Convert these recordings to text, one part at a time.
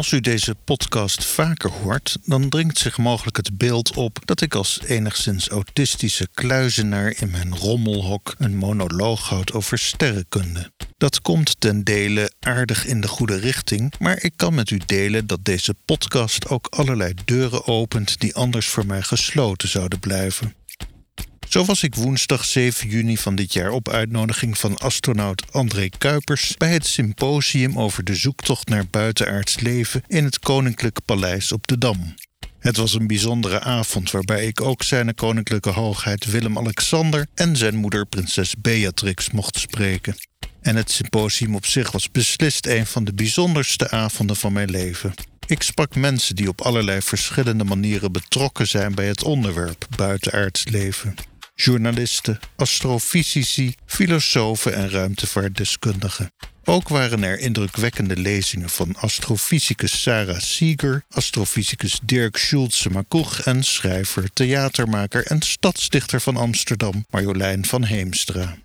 Als u deze podcast vaker hoort, dan dringt zich mogelijk het beeld op dat ik als enigszins autistische kluizenaar in mijn rommelhok een monoloog houd over sterrenkunde. Dat komt ten dele aardig in de goede richting, maar ik kan met u delen dat deze podcast ook allerlei deuren opent die anders voor mij gesloten zouden blijven. Zo was ik woensdag 7 juni van dit jaar op uitnodiging van astronaut André Kuipers bij het symposium over de zoektocht naar buitenaards leven in het Koninklijk Paleis op de Dam. Het was een bijzondere avond waarbij ik ook zijn koninklijke hoogheid Willem-Alexander en zijn moeder prinses Beatrix mocht spreken. En het symposium op zich was beslist een van de bijzonderste avonden van mijn leven. Ik sprak mensen die op allerlei verschillende manieren betrokken zijn bij het onderwerp buitenaards leven journalisten, astrofysici, filosofen en ruimtevaartdeskundigen. Ook waren er indrukwekkende lezingen van astrofysicus Sarah Seeger, astrofysicus Dirk Schulze-Makoch en schrijver, theatermaker en stadsdichter van Amsterdam Marjolein van Heemstra.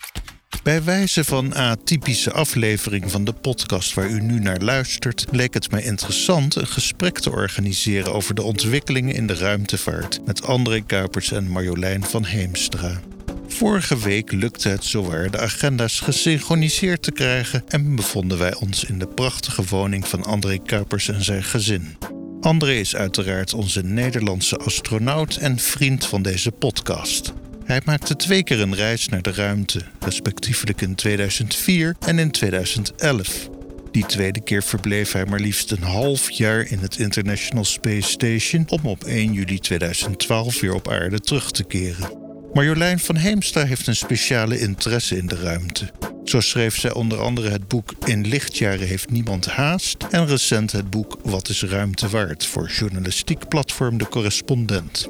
Bij wijze van atypische aflevering van de podcast waar u nu naar luistert, leek het mij interessant een gesprek te organiseren over de ontwikkelingen in de ruimtevaart met André Kuipers en Marjolein van Heemstra. Vorige week lukte het zowaar de agenda's gesynchroniseerd te krijgen en bevonden wij ons in de prachtige woning van André Kuipers en zijn gezin. André is uiteraard onze Nederlandse astronaut en vriend van deze podcast. Hij maakte twee keer een reis naar de ruimte, respectievelijk in 2004 en in 2011. Die tweede keer verbleef hij maar liefst een half jaar in het International Space Station om op 1 juli 2012 weer op aarde terug te keren. Marjolein van Heemstra heeft een speciale interesse in de ruimte. Zo schreef zij onder andere het boek In lichtjaren heeft niemand haast en recent het boek Wat is ruimte waard voor journalistiek platform De Correspondent.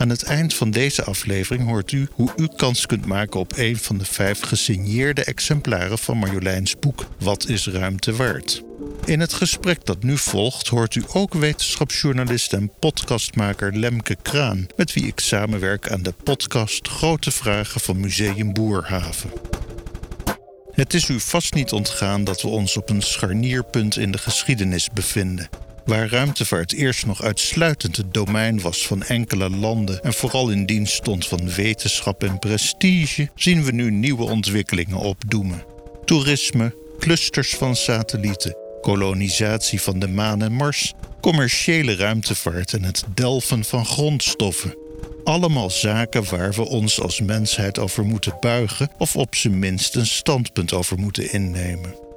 Aan het eind van deze aflevering hoort u hoe u kans kunt maken op een van de vijf gesigneerde exemplaren van Marjoleins boek Wat is ruimte waard? In het gesprek dat nu volgt hoort u ook wetenschapsjournalist en podcastmaker Lemke Kraan, met wie ik samenwerk aan de podcast Grote Vragen van Museum Boerhaven. Het is u vast niet ontgaan dat we ons op een scharnierpunt in de geschiedenis bevinden. Waar ruimtevaart eerst nog uitsluitend het domein was van enkele landen en vooral in dienst stond van wetenschap en prestige, zien we nu nieuwe ontwikkelingen opdoemen. Toerisme, clusters van satellieten, kolonisatie van de maan en Mars, commerciële ruimtevaart en het delven van grondstoffen. Allemaal zaken waar we ons als mensheid over moeten buigen of op zijn minst een standpunt over moeten innemen.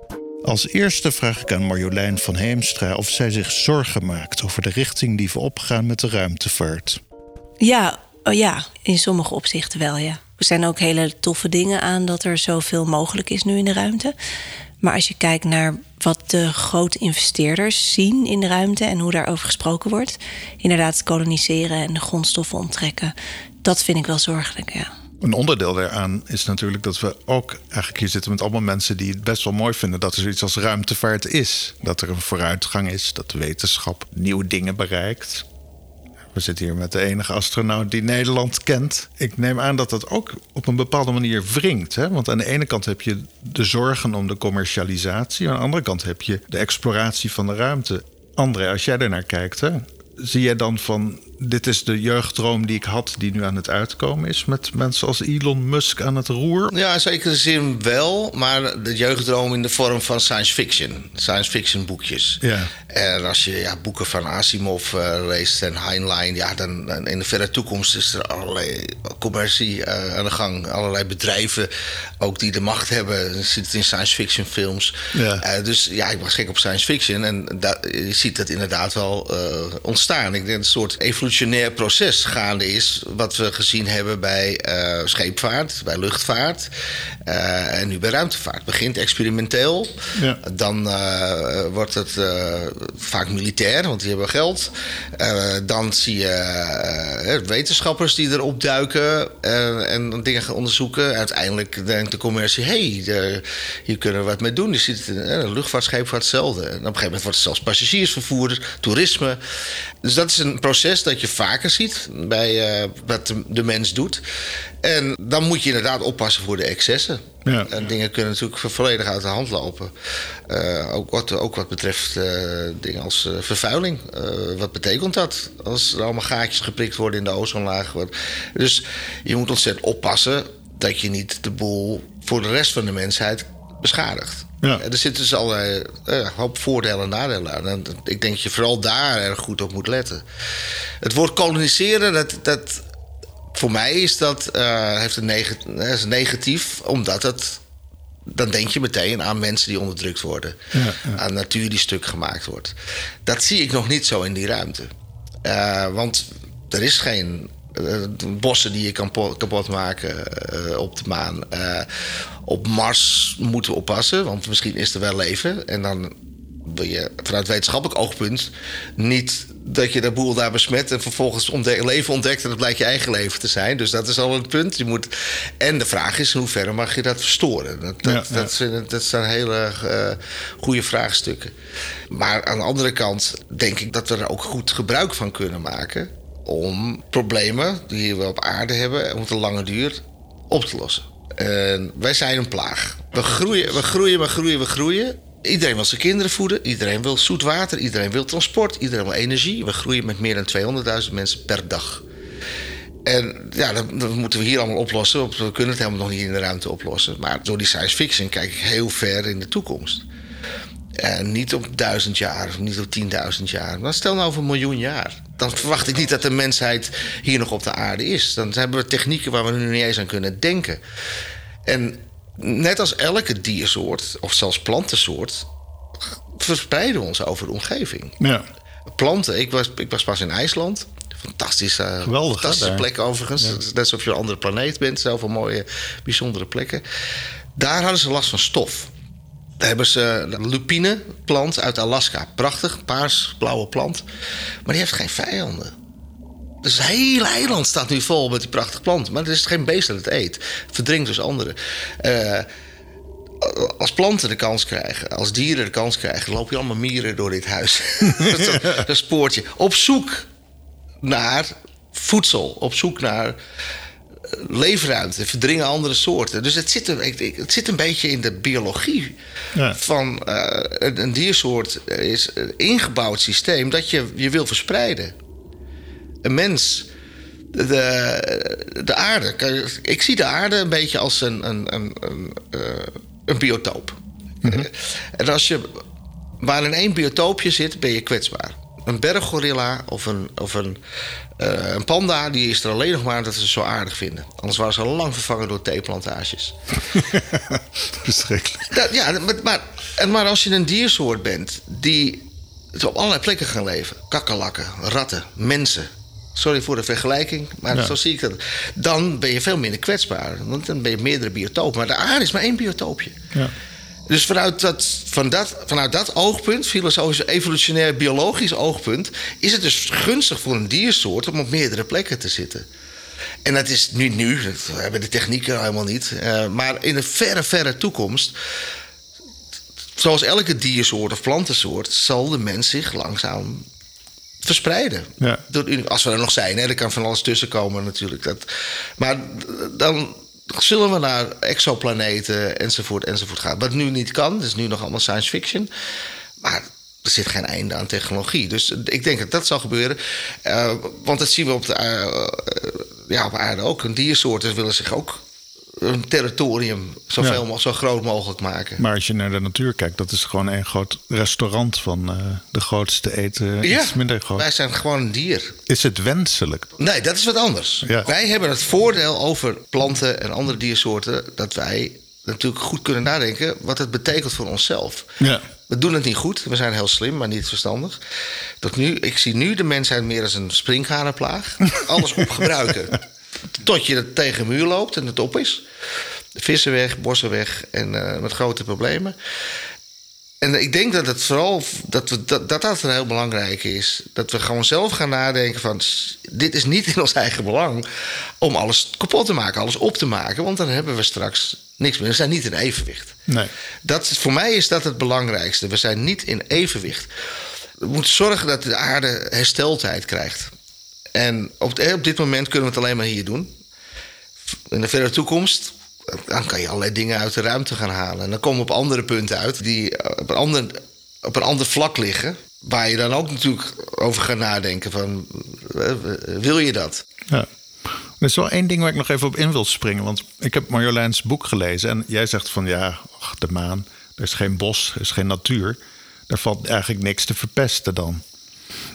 Als eerste vraag ik aan Marjolein van Heemstra of zij zich zorgen maakt over de richting die we opgaan met de ruimtevaart. Ja, oh ja, in sommige opzichten wel, ja. Er zijn ook hele toffe dingen aan dat er zoveel mogelijk is nu in de ruimte. Maar als je kijkt naar wat de grote investeerders zien in de ruimte en hoe daarover gesproken wordt, inderdaad koloniseren en de grondstoffen onttrekken, dat vind ik wel zorgelijk, ja. Een onderdeel daaraan is natuurlijk dat we ook eigenlijk hier zitten met allemaal mensen die het best wel mooi vinden dat er zoiets als ruimtevaart is. Dat er een vooruitgang is, dat wetenschap nieuwe dingen bereikt. We zitten hier met de enige astronaut die Nederland kent. Ik neem aan dat dat ook op een bepaalde manier wringt. Hè? Want aan de ene kant heb je de zorgen om de commercialisatie. Aan de andere kant heb je de exploratie van de ruimte. André, als jij er naar kijkt, hè, zie jij dan van dit is de jeugddroom die ik had, die nu aan het uitkomen is. Met mensen als Elon Musk aan het roer. Ja, in zekere zin wel. Maar de jeugddroom in de vorm van science fiction. Science fiction boekjes. Ja. En als je ja, boeken van Asimov uh, leest en Heinlein, ja, dan, in de verre toekomst is er allerlei commercie uh, aan de gang. Allerlei bedrijven ook die de macht hebben. Je ziet het in science fiction films. Ja. Uh, dus ja, ik was gek op science fiction. En je ziet dat inderdaad wel ontstaan. Ik denk een soort evolutionair proces gaande is. Wat we gezien hebben bij scheepvaart, bij luchtvaart en nu bij ruimtevaart. begint experimenteel. Ja. Dan wordt het vaak militair, want die hebben geld. dan zie je wetenschappers die erop duiken en dingen gaan onderzoeken. Uiteindelijk denkt de commercie: hé, hey, hier kunnen we wat mee doen. Je ziet het in luchtvaart, scheepvaart hetzelfde. En op een gegeven moment wordt het zelfs passagiersvervoer, toerisme. Dus dat is een proces dat je vaker ziet bij wat de, mens doet. En dan moet je inderdaad oppassen voor de excessen. Ja. En dingen kunnen natuurlijk volledig uit de hand lopen. Uh, ook, wat, ook wat betreft uh, dingen als uh, vervuiling. wat betekent dat? Als er allemaal gaatjes geprikt worden in de ozonlaag. Dus je moet ontzettend oppassen dat je niet de boel voor de rest van de mensheid beschadigt. Ja. Er zitten dus al een hoop voordelen en nadelen aan. En ik denk dat je vooral daar erg goed op moet letten. Het woord koloniseren, dat, dat, voor mij is dat, uh, heeft een is negatief, omdat het. Dan denk je meteen aan mensen die onderdrukt worden. Ja, Aan natuur die stuk gemaakt wordt. Dat zie ik nog niet zo in die ruimte. Uh, want er is geen uh, bossen die je kan kapot maken op de maan. op Mars moeten we oppassen, want misschien is er wel leven. En dan wil je vanuit wetenschappelijk oogpunt niet dat je de boel daar besmet en vervolgens leven ontdekt en dat blijkt je eigen leven te zijn. Dus dat is al een punt. Je moet... En de vraag is in hoeverre mag je dat verstoren? Dat, dat, dat, zijn, dat zijn hele uh, goede vraagstukken. Maar aan de andere kant denk ik dat we er ook goed gebruik van kunnen maken om problemen die we op aarde hebben, om een lange duur op te lossen. En wij zijn een plaag. We groeien, we groeien, we groeien, we groeien. Iedereen wil zijn kinderen voeden, iedereen wil zoet water, iedereen wil transport, iedereen wil energie. We groeien met meer dan 200.000 mensen per dag. En ja, dat, moeten we hier allemaal oplossen. We kunnen het helemaal nog niet in de ruimte oplossen. Maar door die science fiction kijk ik heel ver in de toekomst. En niet op duizend jaar, of niet op tienduizend jaar. Maar stel nou over een miljoen jaar. Dan verwacht ik niet dat de mensheid hier nog op de aarde is. Dan hebben we technieken waar we nu niet eens aan kunnen denken. En net als elke diersoort, of zelfs plantensoort, verspreiden we ons over de omgeving. Ja. Planten, ik was, ik was pas in IJsland. Fantastische, Geweldig, fantastische plek overigens. Ja. Net alsof je op een andere planeet bent. Zoveel mooie, bijzondere plekken. Daar hadden ze last van stof. Daar hebben ze een lupine plant uit Alaska. Prachtig, paars, blauwe plant. Maar die heeft geen vijanden. Dus het hele eiland staat nu vol met die prachtige planten. Maar er is geen beest dat het eet. Het verdringt dus anderen. Uh, als planten de kans krijgen, als dieren de kans krijgen, loop je allemaal mieren door dit huis. dat spoortje. Op zoek naar voedsel, op zoek naar eh, leefruimte, verdringen andere soorten. Dus het zit een, het zit een beetje in de biologie ja. van uh, een, diersoort. is een ingebouwd systeem dat je je wil verspreiden een mens. De, de aarde. Ik zie de aarde een beetje als een, een, een, een, eh, een biotoop. Mhm. En als je waar in één biotoopje zit, ben je kwetsbaar. Een berggorilla of een, of een, uh, een panda, die is er alleen nog maar dat ze zo aardig vinden. Anders waren ze al lang vervangen door theeplantages. Verschrikkelijk. ja, maar, maar, maar als je een diersoort bent die op allerlei plekken gaan leven: kakkerlakken, ratten, mensen, Sorry voor de vergelijking, maar zo zie ik dat. Dan ben je veel minder kwetsbaar. Want dan ben je meerdere biotopen. Maar de aarde is maar één biotoopje. Ja. Dus vanuit dat, van dat, vanuit dat oogpunt, filosofisch, evolutionair, biologisch oogpunt, is het dus gunstig voor een diersoort om op meerdere plekken te zitten. En dat is nu, nu, we hebben de technieken helemaal niet. Uh, maar in de verre, verre toekomst, zoals elke diersoort of plantensoort, zal de mens zich langzaam verspreiden. Ja. Als we er nog zijn, hè, er kan van alles tussen komen natuurlijk. Dat, maar dan zullen we naar exoplaneten enzovoort enzovoort gaan. Wat nu niet kan, dat is nu nog allemaal science fiction. Maar er zit geen einde aan technologie. Dus ik denk dat dat zal gebeuren. Uh, want dat zien we op de uh, ja, op aarde ook. Een diersoorten willen zich ook een territorium zoveel mogelijk, zo groot mogelijk maken. Maar als je naar de natuur kijkt, dat is gewoon een groot restaurant van uh, de grootste eten. Ja, iets minder groot. wij zijn gewoon een dier. Is het wenselijk? Nee, dat is wat anders. Ja. Wij hebben het voordeel over planten en andere diersoorten dat wij natuurlijk goed kunnen nadenken wat het betekent voor onszelf. Ja. We doen het niet goed. We zijn heel slim, maar niet verstandig. Tot nu, ik zie nu de mensheid meer als een springhanenplaag. Alles opgebruiken. Tot je tegen een muur loopt en het op is. Vissen weg, bossen weg en uh, met grote problemen. En ik denk dat het vooral dat, we, dat, dat dat een heel belangrijk is. Dat we gewoon zelf gaan nadenken van... dit is niet in ons eigen belang om alles kapot te maken, alles op te maken. Want dan hebben we straks niks meer. We zijn niet in evenwicht. Nee. Dat, voor mij is dat het belangrijkste. We zijn niet in evenwicht. We moeten zorgen dat de aarde hersteltijd krijgt. En op, op dit moment kunnen we het alleen maar hier doen. In de verre toekomst dan kan je allerlei dingen uit de ruimte gaan halen. En dan komen we op andere punten uit die op een ander, op een ander vlak liggen. Waar je dan ook natuurlijk over gaat nadenken van, wil je dat? Ja. Er is wel één ding waar ik nog even op in wil springen. Want ik heb Marjoleins boek gelezen. En jij zegt van ja, de maan. Er is geen bos, er is geen natuur. Daar valt eigenlijk niks te verpesten dan.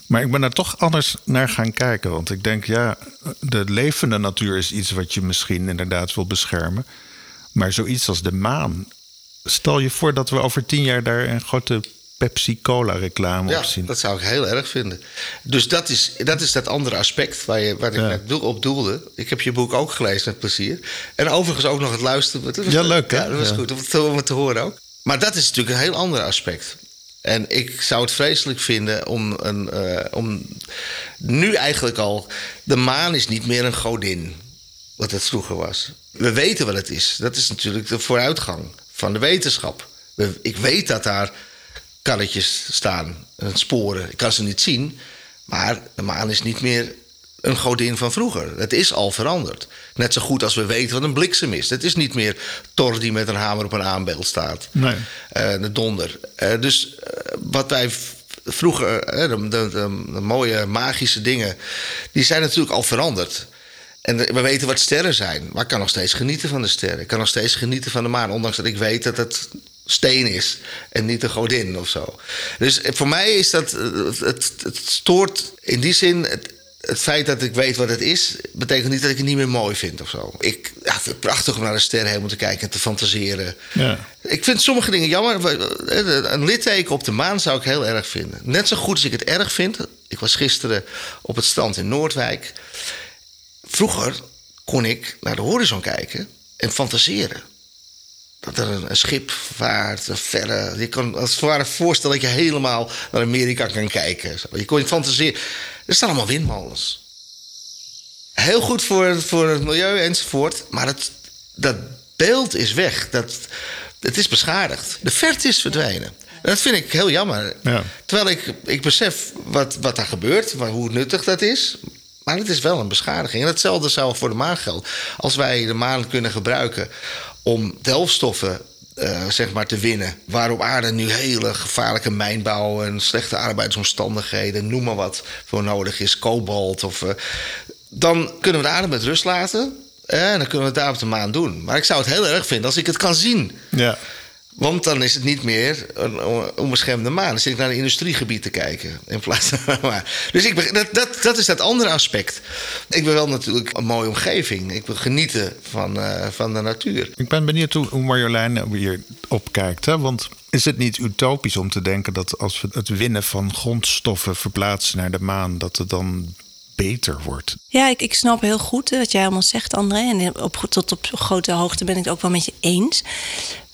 Maar ik ben er toch anders naar gaan kijken. Want ik denk, ja, de levende natuur is iets wat je misschien inderdaad wil beschermen. Maar zoiets als de maan. Stel je voor dat we over tien jaar daar een grote Pepsi-Cola-reclame ja, op zien. Dat zou ik heel erg vinden. Dus dat is dat, is dat andere aspect waar, je, waar ik net op doelde. Ik heb je boek ook gelezen met plezier. En overigens ook nog het luisteren. ja, leuk hè? Ja, dat was goed om het te horen ook. Maar dat is natuurlijk een heel ander aspect. En ik zou het vreselijk vinden om, een, uh, om nu eigenlijk al. De maan is niet meer een godin, wat het vroeger was. We weten wat het is. Dat is natuurlijk de vooruitgang van de wetenschap. Ik weet dat daar karretjes staan, sporen. Ik kan ze niet zien, maar de maan is niet meer een godin van vroeger. Het is al veranderd. Net zo goed als we weten wat een bliksem is. Het is niet meer Thor die met een hamer op een aanbeeld staat. Nee. Uh, de donder. Uh, dus uh, wat wij vroeger, de, de, de, mooie magische dingen, die zijn natuurlijk al veranderd. En we weten wat sterren zijn. Maar ik kan nog steeds genieten van de sterren. Ik kan nog steeds genieten van de maan. Ondanks dat ik weet dat het steen is en niet een godin of zo. Dus voor mij is dat. Het, het stoort in die zin. Het, het feit dat ik weet wat het is, betekent niet dat ik het niet meer mooi vind of zo. Ik ja, vind het prachtig om naar de sterrenhemel te kijken en te fantaseren. Ja. Ik vind sommige dingen jammer. Een litteken op de maan zou ik heel erg vinden. Net zo goed als ik het erg vind. Ik was gisteren op het strand in Noordwijk. Vroeger kon ik naar de horizon kijken en fantaseren. Dat er een, schip vaart, een verre. Je kan als het ware voorstellen dat je helemaal naar Amerika kan kijken. Je kon je fantaseren. Er staan allemaal windmolens. Heel goed voor, voor het milieu enzovoort. Maar het, dat beeld is weg. Dat, het is beschadigd. De verte is verdwenen. Dat vind ik heel jammer. Ja. Terwijl ik, ik besef wat, wat daar gebeurt, hoe nuttig dat is. Maar het is wel een beschadiging. En hetzelfde zou voor de maan gelden. Als wij de maan kunnen gebruiken om delfstoffen uh, zeg maar te winnen. Waar op aarde nu hele gevaarlijke mijnbouw en slechte arbeidsomstandigheden, noem maar wat, voor nodig is, kobalt of. Uh, dan kunnen we de aarde met rust laten. En dan kunnen we het daar op de maan doen. Maar ik zou het heel erg vinden als ik het kan zien. Ja. Want dan is het niet meer een onbeschermde maan. Dan zit ik naar een industriegebied te kijken. In plaats van Dus ik, dat, dat, dat is dat andere aspect. Ik wil wel natuurlijk een mooie omgeving. Ik wil genieten van, uh, van de natuur. Ik ben benieuwd hoe Marjolein hier opkijkt. Hè? Want is het niet utopisch om te denken dat als we het winnen van grondstoffen verplaatsen naar de maan, dat het dan beter wordt. Ja, ik, ik snap heel goed wat jij allemaal zegt, André. En op, tot op grote hoogte ben ik het ook wel met je eens.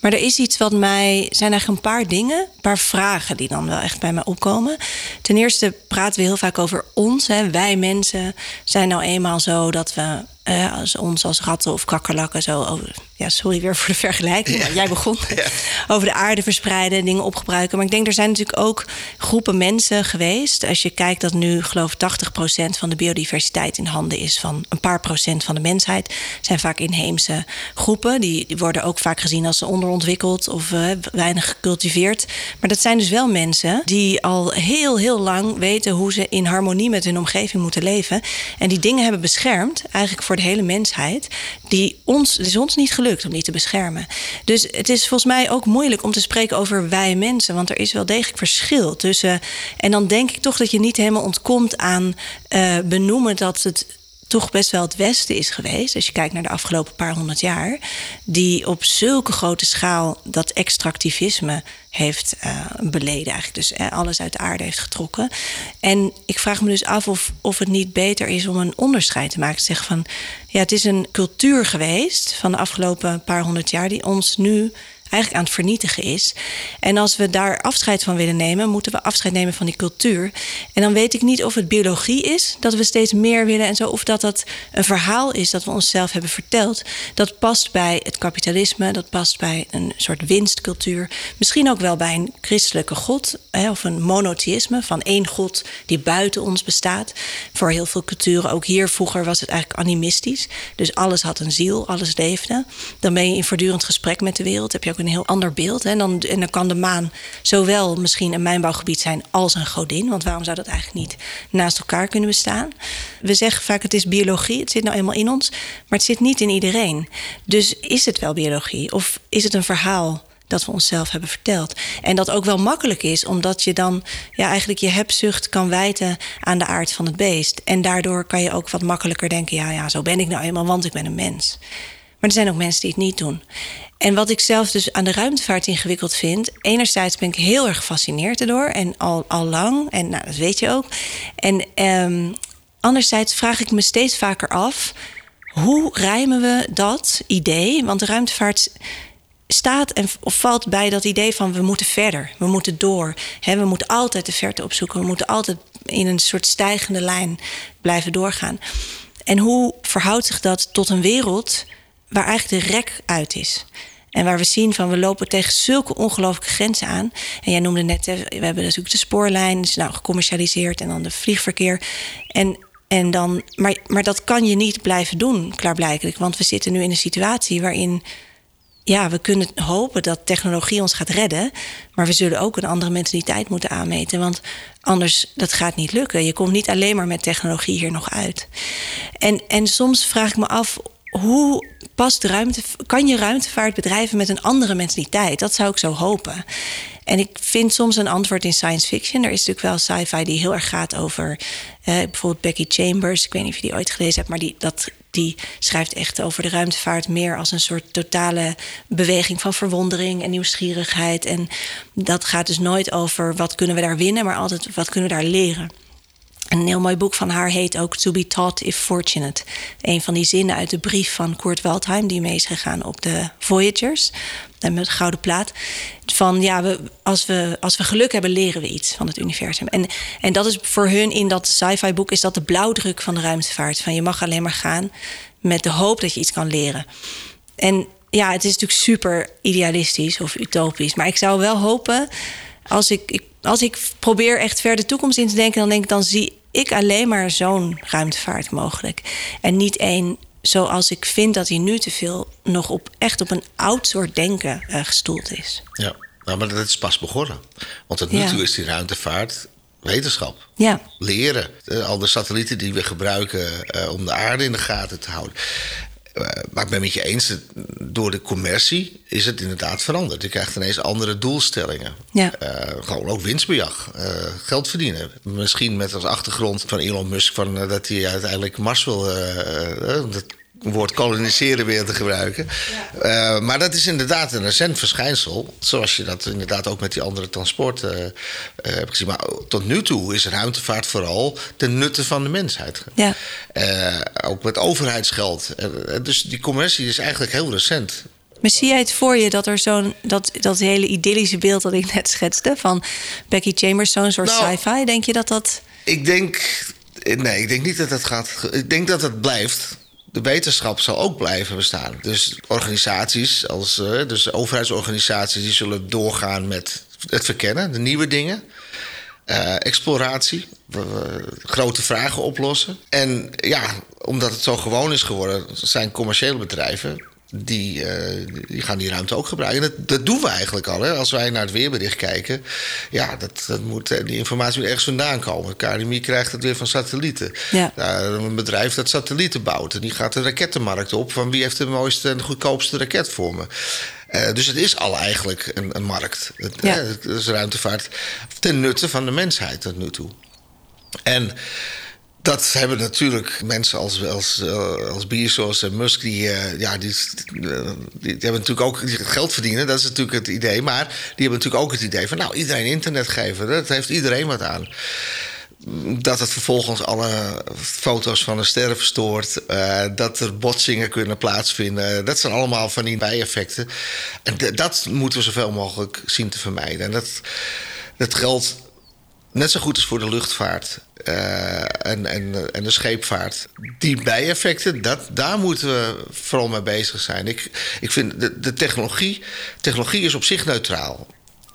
Maar er is iets wat mij. zijn eigenlijk een paar dingen, een paar vragen die dan wel echt bij mij opkomen. Ten eerste praten we heel vaak over ons. Hè. Wij mensen zijn nou eenmaal zo dat we als ons als ratten of kakkerlakken zo over, ja, sorry weer voor de vergelijking, maar jij begon over de aarde verspreiden en dingen opgebruiken. Maar ik denk er zijn natuurlijk ook groepen mensen geweest. Als je kijkt dat nu geloof ik 80% van de biodiversiteit in handen is van een paar procent van de mensheid, zijn vaak inheemse groepen. Die, die worden ook vaak gezien als onderontwikkeld of uh, weinig gecultiveerd. Maar dat zijn dus wel mensen die al heel heel lang weten hoe ze in harmonie met hun omgeving moeten leven en die dingen hebben beschermd eigenlijk voor de hele mensheid. Die ons, het is ons niet gelukt om die te beschermen. Dus het is volgens mij ook moeilijk om te spreken over wij mensen. Want er is wel degelijk verschil tussen. En dan denk ik toch dat je niet helemaal ontkomt aan uh, benoemen dat het toch best wel het Westen is geweest, als je kijkt naar de afgelopen paar honderd jaar, die op zulke grote schaal dat extractivisme heeft uh, beleden, eigenlijk dus uh, alles uit de aarde heeft getrokken. En ik vraag me dus af of, of het niet beter is om een onderscheid te maken. Te zeggen van ja, het is een cultuur geweest van de afgelopen paar honderd jaar die ons nu eigenlijk aan het vernietigen is. En als we daar afscheid van willen nemen, moeten we afscheid nemen van die cultuur. En dan weet ik niet of het biologie is, dat we steeds meer willen en zo, of dat dat een verhaal is dat we onszelf hebben verteld. Dat past bij het kapitalisme, dat past bij een soort winstcultuur. Misschien ook wel bij een christelijke God, hè, of een monotheïsme van één God die buiten ons bestaat. Voor heel veel culturen, ook hier vroeger was het eigenlijk animistisch. Dus alles had een ziel, alles leefde. Dan ben je in voortdurend gesprek met de wereld, heb je ook een heel ander beeld. En, dan, en dan kan de maan zowel misschien een mijnbouwgebied zijn als een godin. Want waarom zou dat eigenlijk niet naast elkaar kunnen bestaan? We zeggen vaak het is biologie, het zit nou eenmaal in ons, maar het zit niet in iedereen. Dus is het wel biologie of is het een verhaal? dat we onszelf hebben verteld. En dat ook wel makkelijk is, omdat je dan ja, eigenlijk je hebzucht kan wijten aan de aard van het beest. En daardoor kan je ook wat makkelijker denken: ja, ja, zo ben ik nou eenmaal, want ik ben een mens. Maar er zijn ook mensen die het niet doen. En wat ik zelf dus aan de ruimtevaart ingewikkeld vind. Enerzijds ben ik heel erg gefascineerd erdoor. En al, al lang. En nou, dat weet je ook. En um, anderzijds vraag ik me steeds vaker af. Hoe rijmen we dat idee? Want de ruimtevaart staat en, of valt bij dat idee van we moeten verder, we moeten door. we moeten altijd de verte opzoeken, we moeten altijd in een soort stijgende lijn blijven doorgaan. En hoe verhoudt zich dat tot een wereld waar eigenlijk de rek uit is? En waar we zien van we lopen tegen zulke ongelooflijke grenzen aan. En jij noemde net, we hebben natuurlijk de spoorlijn, is nou gecommercialiseerd en dan de vliegverkeer. En, en dan, maar, maar dat kan je niet blijven doen, klaarblijkelijk. Want we zitten nu in een situatie waarin ja, we kunnen hopen dat technologie ons gaat redden. Maar we zullen ook een andere mentaliteit moeten aanmeten. Want anders, dat gaat niet lukken. Je komt niet alleen maar met technologie hier nog uit. En, en soms vraag ik me af, hoe past ruimte, kan je ruimtevaart bedrijven met een andere mentaliteit? Dat zou ik zo hopen. En ik vind soms een antwoord in science fiction. Er is natuurlijk wel sci-fi die heel erg gaat over uh, bijvoorbeeld Becky Chambers. Ik weet niet of je die ooit gelezen hebt, maar die, dat, die schrijft echt over de ruimtevaart meer als een soort totale beweging van verwondering en nieuwsgierigheid. En dat gaat dus nooit over wat kunnen we daar winnen, maar altijd wat kunnen we daar leren. Een heel mooi boek van haar heet ook To Be Taught If Fortunate. Een van die zinnen uit de brief van Kurt Waldheim, die mee is gegaan op de Voyagers. En met gouden plaat. Van ja, we, als, we, als we geluk hebben, leren we iets van het universum. En, en dat is voor hun in dat sci-fi boek is dat de blauwdruk van de ruimtevaart. Van je mag alleen maar gaan met de hoop dat je iets kan leren. En ja, het is natuurlijk super idealistisch of utopisch. Maar ik zou wel hopen, als ik, ik als ik probeer echt ver de toekomst in te denken, dan denk ik, dan zie ik alleen maar zo'n ruimtevaart mogelijk. En niet één zoals ik vind dat hij nu te veel nog op echt op een oud soort denken uh, gestoeld is. Ja, nou, maar dat is pas begonnen. Want tot nu toe is die ruimtevaart wetenschap. Ja. Leren. al de satellieten die we gebruiken uh, om de aarde in de gaten te houden. Uh, maar ik ben met je eens, door de commercie is het inderdaad veranderd. Je krijgt ineens andere doelstellingen. Ja. Uh, gewoon ook winstbejag, uh, geld verdienen. Misschien met als achtergrond van Elon Musk van, dat hij uiteindelijk Mars wil. dat woord koloniseren weer te gebruiken. Ja. Uh, maar dat is inderdaad een recent verschijnsel. Zoals je dat inderdaad ook met die andere transporten uh, hebt gezien. Maar tot nu toe is ruimtevaart vooral ten nutte van de mensheid. Ja. ook met overheidsgeld. dus die commercie is eigenlijk heel recent. Maar zie jij het voor je dat er zo'n dat, dat hele idyllische beeld dat ik net schetste van Becky Chambers, zo'n soort nou, sci-fi, denk je dat dat. Ik denk. Nee, ik denk niet dat dat gaat. Ik denk dat het blijft de wetenschap zal ook blijven bestaan. Dus organisaties, als, uh, dus overheidsorganisaties, die zullen doorgaan met het verkennen, de nieuwe dingen. Uh, exploratie, grote vragen oplossen. En ja, omdat het zo gewoon is geworden, zijn commerciële bedrijven die, uh, die gaan die ruimte ook gebruiken. En dat, dat doen we eigenlijk al. Hè? Als wij naar het weerbericht kijken, ja, dat, dat moet, eh, die informatie moet ergens vandaan komen. KNMI krijgt het weer van satellieten. Ja. een bedrijf dat satellieten bouwt. En die gaat de rakettenmarkt op van wie heeft de mooiste en de goedkoopste raket voor me. Uh, dus het is al eigenlijk een, een markt. Het, ja. het is ruimtevaart ten nutte van de mensheid tot nu toe. En dat hebben natuurlijk mensen als, als, eh, als Bezos en Musk, die, uh, ja, die, die, hebben natuurlijk ook geld verdienen. Dat is natuurlijk het idee. Maar die hebben natuurlijk ook het idee van, nou, iedereen internet geven. Dat heeft iedereen wat aan. dat het vervolgens alle foto's van de sterren verstoort. Dat er botsingen kunnen plaatsvinden. Dat zijn allemaal van die bijeffecten. En dat moeten we zoveel mogelijk zien te vermijden. En dat, dat geldt net zo goed als voor de luchtvaart uh, en, en, en de scheepvaart. Die bijeffecten, dat, daar moeten we vooral mee bezig zijn. Ik, ik vind de, de technologie, technologie is op zich neutraal.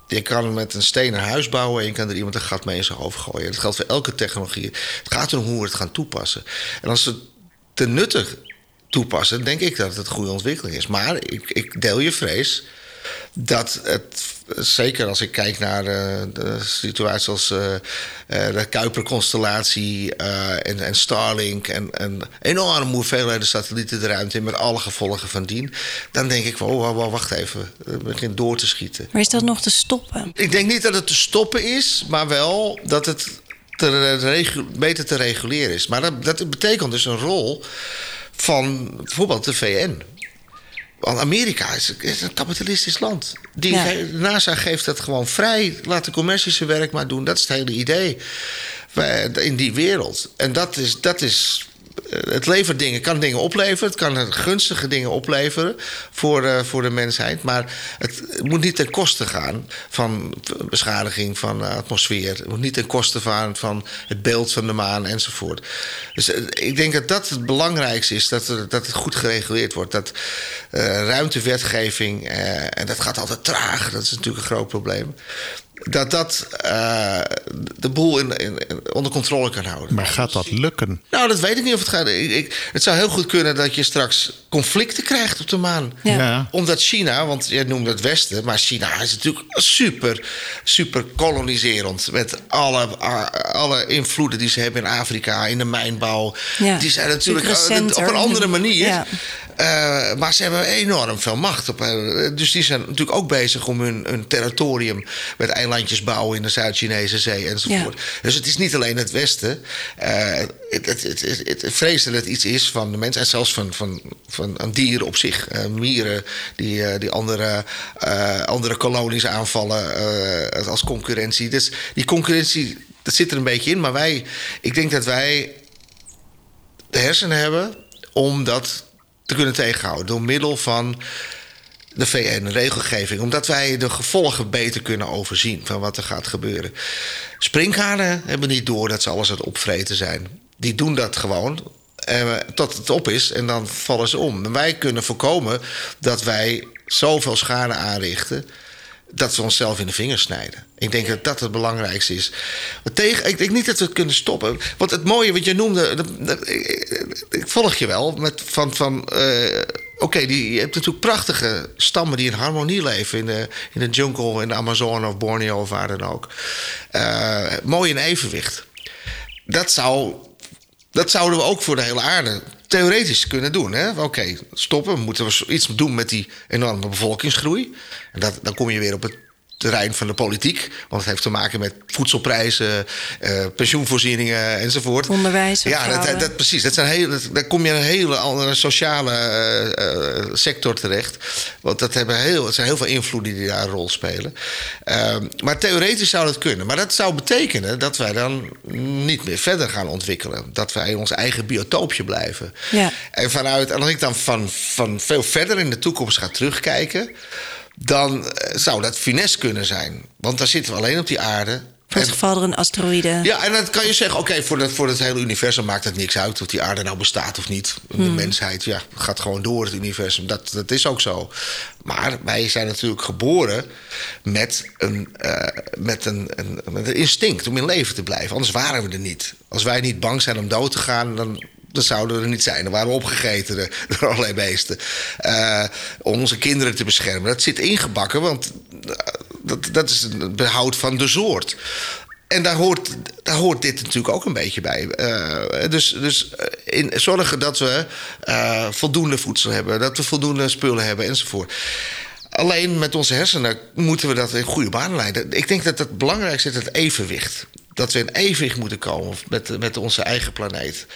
Je kan met een steen een huis bouwen en je kan er iemand een gat mee in zijn hoofd gooien. Dat geldt voor elke technologie. Het gaat erom hoe we het gaan toepassen. En als het te nuttig toepassen, denk ik dat het een goede ontwikkeling is. Maar ik, ik deel je vrees dat het, zeker als ik kijk naar uh, de situatie als uh, de Kuiper-constellatie en, en, Starlink en, en enorme hoeveelheden satellieten de ruimte in met alle gevolgen van dien, dan denk ik van, oh, wacht even, het begint door te schieten. Maar is dat nog te stoppen? Ik denk niet dat het te stoppen is, maar wel dat het te beter te reguleren is. Maar dat, dat betekent dus een rol van bijvoorbeeld de VN. Want Amerika is, een kapitalistisch land. Die, NASA geeft dat gewoon vrij. Laat de commercie zijn werk maar doen. Dat is het hele idee in die wereld. En dat is, dat is eh, het levert dingen, kan dingen opleveren. Het kan gunstige dingen opleveren voor, uh, voor de mensheid. Maar het, moet niet ten koste gaan van beschadiging van de atmosfeer. Het moet niet ten koste gaan van het beeld van de maan enzovoort. Dus ik denk dat dat het belangrijkste is. Dat, dat het goed gereguleerd wordt. Dat ruimtewetgeving, en dat gaat altijd traag. Dat is natuurlijk een groot probleem dat dat uh, de boel in, in, onder controle kan houden. Maar gaat dat lukken? Nou, dat weet ik niet of het gaat. Ik, ik, het zou heel goed kunnen dat je straks conflicten krijgt op de maan. Ja. Omdat China, want je noemde het Westen, maar China is natuurlijk super, super koloniserend. Met alle, alle invloeden die ze hebben in Afrika, in de mijnbouw. Ja. Die zijn natuurlijk op een andere manier. Uh, maar ze hebben enorm veel macht. Op, dus die zijn natuurlijk ook bezig om hun, hun territorium met eilandjes bouwen in de Zuid-Chinese zee enzovoort. Dus het is niet alleen het Westen. Uh, het, het, het, het, vrees dat het iets is van de mens en zelfs van, van, van een dier op zich. Uh, mieren die, die andere, andere kolonies aanvallen als concurrentie. Dus die concurrentie, dat zit er een beetje in. Maar wij, ik denk dat wij de hersenen hebben om dat te kunnen tegenhouden. Door middel van de VN-regelgeving. Omdat wij de gevolgen beter kunnen overzien van wat er gaat gebeuren. Sprinkhanen hebben niet door dat ze alles aan het opvreten zijn. Die doen dat gewoon. Eh, tot het op is en dan vallen ze om. Wij kunnen voorkomen dat wij zoveel schade aanrichten dat we onszelf in de vingers snijden. Ik denk dat dat het belangrijkste is. Tegen, ik denk niet dat we het kunnen stoppen. Want het mooie wat je noemde, ik volg je wel, met van, van uh, oké, je hebt natuurlijk prachtige stammen die in harmonie leven in de, in jungle, in de Amazone of Borneo of waar dan ook. Uh, mooi in evenwicht. Dat zou dat zouden we ook voor de hele aarde theoretisch kunnen doen. Oké, stoppen. We moeten we iets doen met die enorme bevolkingsgroei. En dat, dan kom je weer op het terrein van de politiek. Want het heeft te maken met voedselprijzen, uh, pensioenvoorzieningen enzovoort. Onderwijs. Ja, dat, dat, precies. Dat zijn hele, daar kom je in een hele andere sociale uh, sector terecht. Want dat, hebben heel, het zijn heel veel invloeden die daar een rol spelen. Uh, maar theoretisch zou dat kunnen. Maar dat zou betekenen dat wij dan niet meer verder gaan ontwikkelen. Dat wij in ons eigen biotoopje blijven. Ja. En vanuit, en als ik dan van, van veel verder in de toekomst ga terugkijken dan eh, zou dat finesse kunnen zijn. Want daar zitten we alleen op die aarde. Voor het geval er een asteroïde. Ja, en dan kan je zeggen: oké, voor, voor het hele universum maakt het niks uit of die aarde nou bestaat of niet. De hmm. mensheid ja, gaat gewoon door het universum. Dat, dat is ook zo. Maar wij zijn natuurlijk geboren met een, uh, met een, een, met een instinct om in leven te blijven. Anders waren we er niet. Als wij niet bang zijn om dood te gaan, dan dat zouden er niet zijn. Dan waren opgegeten door allerlei beesten. Uh, om onze kinderen te beschermen. Dat zit ingebakken, want eh, dat, dat is het behoud van de soort. En daar hoort, daar hoort dit natuurlijk ook een beetje bij. Uh, dus dus in, zorgen dat we voldoende voedsel hebben, dat we voldoende spullen hebben enzovoort. Alleen met onze hersenen moeten we dat in goede banen leiden. Ik denk dat het belangrijkste is het evenwicht. Dat we in evenwicht moeten komen met, met onze eigen planeet.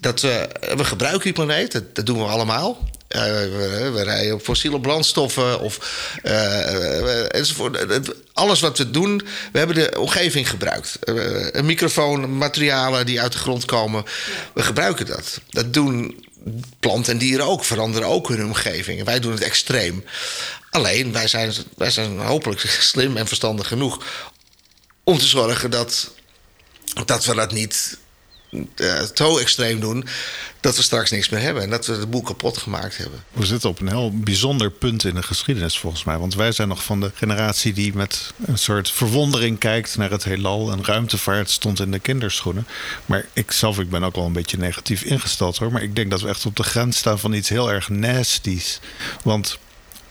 Dat we, we gebruiken die planeet, dat, doen we allemaal. Uh, we, we, rijden op fossiele brandstoffen of uh, enzovoort. Alles wat we doen, we hebben de omgeving gebruikt. Uh, een microfoon, materialen die uit de grond komen, we gebruiken dat. Dat doen planten en dieren ook, veranderen ook hun omgeving. wij doen het extreem. Alleen, wij zijn, wij zijn hopelijk slim en verstandig genoeg om te zorgen dat, dat we dat niet uh, zo extreem doen dat we straks niks meer hebben en dat we de boel kapot gemaakt hebben. We zitten op een heel bijzonder punt in de geschiedenis volgens mij. Want wij zijn nog van de generatie die met een soort verwondering kijkt naar het heelal. En ruimtevaart stond in de kinderschoenen. Maar ik zelf, ik ben ook wel een beetje negatief ingesteld hoor. Maar ik denk dat we echt op de grens staan van iets heel erg nasties. Want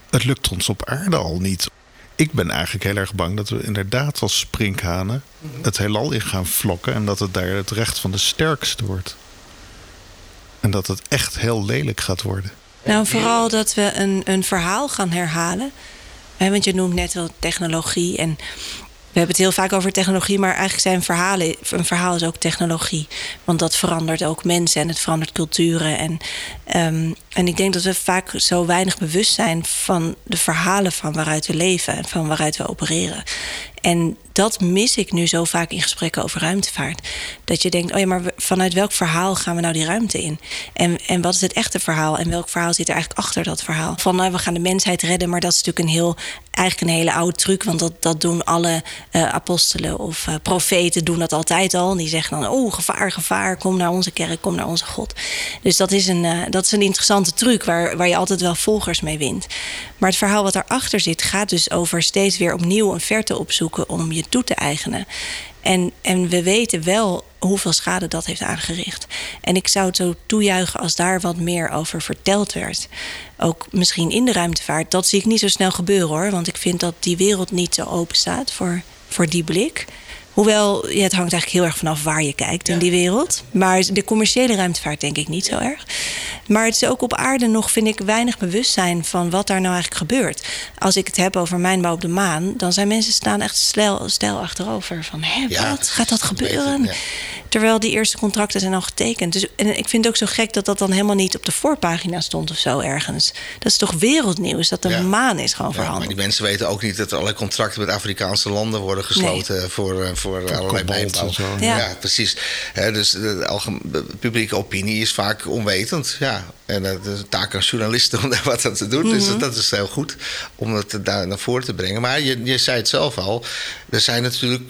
het lukt ons op aarde al niet ik ben eigenlijk heel erg bang dat we inderdaad als sprinkhanen het heelal in gaan vlokken en dat het daar het recht van de sterkste wordt. En dat het echt heel lelijk gaat worden. Nou, vooral dat we een, een verhaal gaan herhalen. want je noemt net wel technologie. En we hebben het heel vaak over technologie, maar eigenlijk zijn verhalen. Een verhaal is ook technologie. Want dat verandert ook mensen en het verandert culturen. En, um, en ik denk dat we vaak zo weinig bewust zijn van de verhalen van waaruit we leven en van waaruit we opereren. En dat mis ik nu zo vaak in gesprekken over ruimtevaart. Dat je denkt, oh ja, maar vanuit welk verhaal gaan we nou die ruimte in? En, en wat is het echte verhaal? En welk verhaal zit er eigenlijk achter dat verhaal? Van nou, we gaan de mensheid redden, maar dat is natuurlijk een heel, eigenlijk een hele oude truc. Want dat, dat doen alle uh, apostelen of uh, profeten doen dat altijd al. Die zeggen dan, oh, gevaar, gevaar, kom naar onze kerk, kom naar onze God. Dus dat is een, uh, dat is een interessante truc waar, waar je altijd wel volgers mee wint. Maar het verhaal wat daarachter zit, gaat dus over steeds weer opnieuw een verte opzoeken om je toe te eigenen. En, en we weten wel hoeveel schade dat heeft aangericht. En ik zou het zo toejuichen als daar wat meer over verteld werd. Ook misschien in de ruimtevaart. Dat zie ik niet zo snel gebeuren hoor. Want ik vind dat die wereld niet zo open staat voor, voor die blik. Hoewel, ja, het hangt eigenlijk heel erg vanaf waar je kijkt in die wereld. Maar de commerciële ruimtevaart denk ik niet zo erg. Maar het is ook op aarde nog, vind ik, weinig bewustzijn van wat daar nou eigenlijk gebeurt. Als ik het heb over mijnbouw op de maan, dan zijn mensen staan echt stijl, stijl achterover. Van, hé, wat? Gaat dat gebeuren? Terwijl die eerste contracten zijn al getekend. Dus, en ik vind het ook zo gek dat dat dan helemaal niet op de voorpagina stond of zo ergens. Dat is toch wereldnieuws, dat de maan is gewoon verhandeld. Maar die mensen weten ook niet dat er allerlei contracten met Afrikaanse landen worden gesloten voor, eh, voor, allerlei mijnbouw. Ja. ja. precies. dus de, de, publieke opinie is vaak onwetend. Ja. En het is taak aan journalisten om daar wat aan te doen. Dus mhm. dat is heel goed om het daar naar voren te brengen. Maar je, je zei het zelf al. Er zijn natuurlijk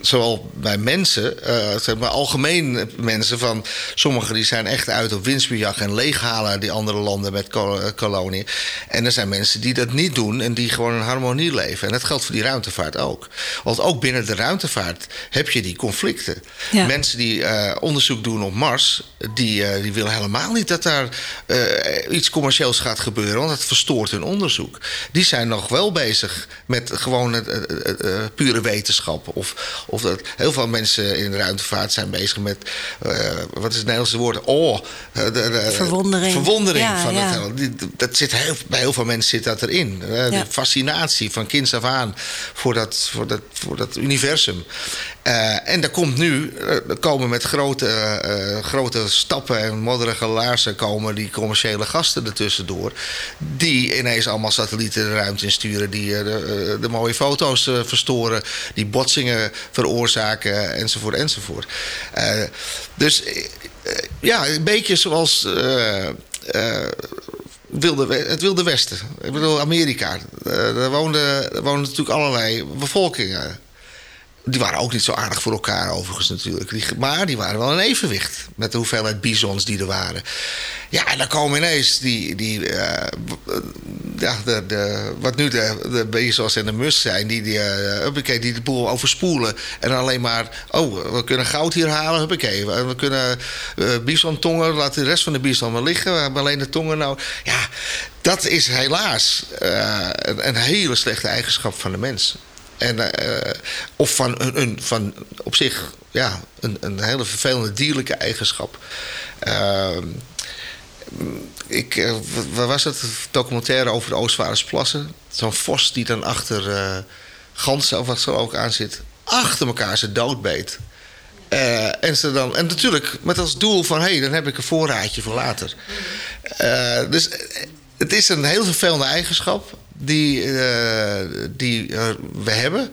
zowel bij mensen, uh, zeg maar algemeen mensen van sommigen die zijn echt uit op winstbejag en leeghalen die andere landen met kol eh, koloniën. En er zijn mensen die dat niet doen en die gewoon in harmonie leven. En dat geldt voor die ruimtevaart ook. Want ook binnen de ruimtevaart heb je die conflicten. Mensen die uh, onderzoek doen op Mars, die, uh, die willen helemaal niet dat daar iets commercieels gaat gebeuren, want dat verstoort hun onderzoek. Die zijn nog wel bezig met gewoon het, pure wetenschap. Of, of dat heel veel mensen in de ruimtevaart zijn bezig met, uh, wat is het Nederlandse woord? Oh, de, de, verwondering. Verwondering van het Dat zit heel, bij heel veel mensen zit dat erin. De fascinatie van kinds af aan voor dat, voor dat, voor dat universum. Uh, en daar komt nu, er komen met grote, grote stappen en modderige laarzen komen die commerciële gasten ertussendoor. Die ineens allemaal satellieten de ruimte insturen, die de, de, mooie foto's verstoren, die botsingen veroorzaken, enzovoort, enzovoort. Dus ja, een beetje zoals het Wilde Westen. Ik bedoel, Amerika. daar woonden natuurlijk allerlei bevolkingen. Die waren ook niet zo aardig voor elkaar overigens natuurlijk. maar die waren wel in evenwicht met de hoeveelheid bisons die er waren. Ja, en dan komen ineens die... die ja, de, wat nu de, de en de mus zijn... die, die, uh, die de boel overspoelen. En alleen maar... Oh, we kunnen goud hier halen, huppakee. We, we kunnen uh, bison-tongen, laat de rest van de bison maar liggen. We hebben alleen de tongen nou... Ja, dat is helaas een, een hele slechte eigenschap van de mens. En, uh, of van, een, een, van op zich ja, een, een hele vervelende dierlijke eigenschap. Uh, ik, uh, waar was het? Documentaire over de Oostvaardersplassen. Zo'n vos die dan achter uh, ganzen of wat zo ook aan zit. achter elkaar ze doodbeet. En, ze dan, en natuurlijk met als doel van... hé, hey, dan heb ik een voorraadje voor later. Dus het is een heel vervelende eigenschap die, uh, die we hebben.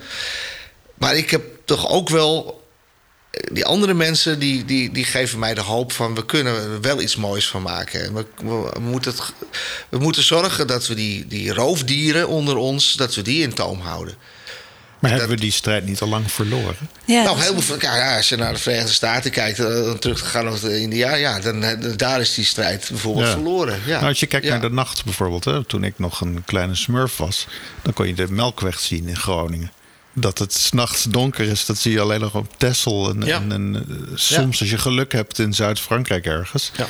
Maar ik heb toch ook wel... Die andere mensen die, die, die geven mij de hoop van... we kunnen er wel iets moois van maken. We, moeten, het, we moeten zorgen dat we die, die roofdieren onder ons... dat we die in toom houden. Maar hebben we die strijd niet al lang verloren? Ja, nou, heel veel, ja, als je naar de Verenigde Staten kijkt, dan terug te gaan naar India, ja, dan, daar is die strijd bijvoorbeeld verloren. Ja. Nou, als je kijkt naar de nacht bijvoorbeeld, hè, toen ik nog een kleine smurf was, dan kon je de Melkweg zien in Groningen. Dat het s'nachts donker is, dat zie je alleen nog op Texel. En, en, en soms als je geluk hebt in Zuid-Frankrijk ergens. Ja.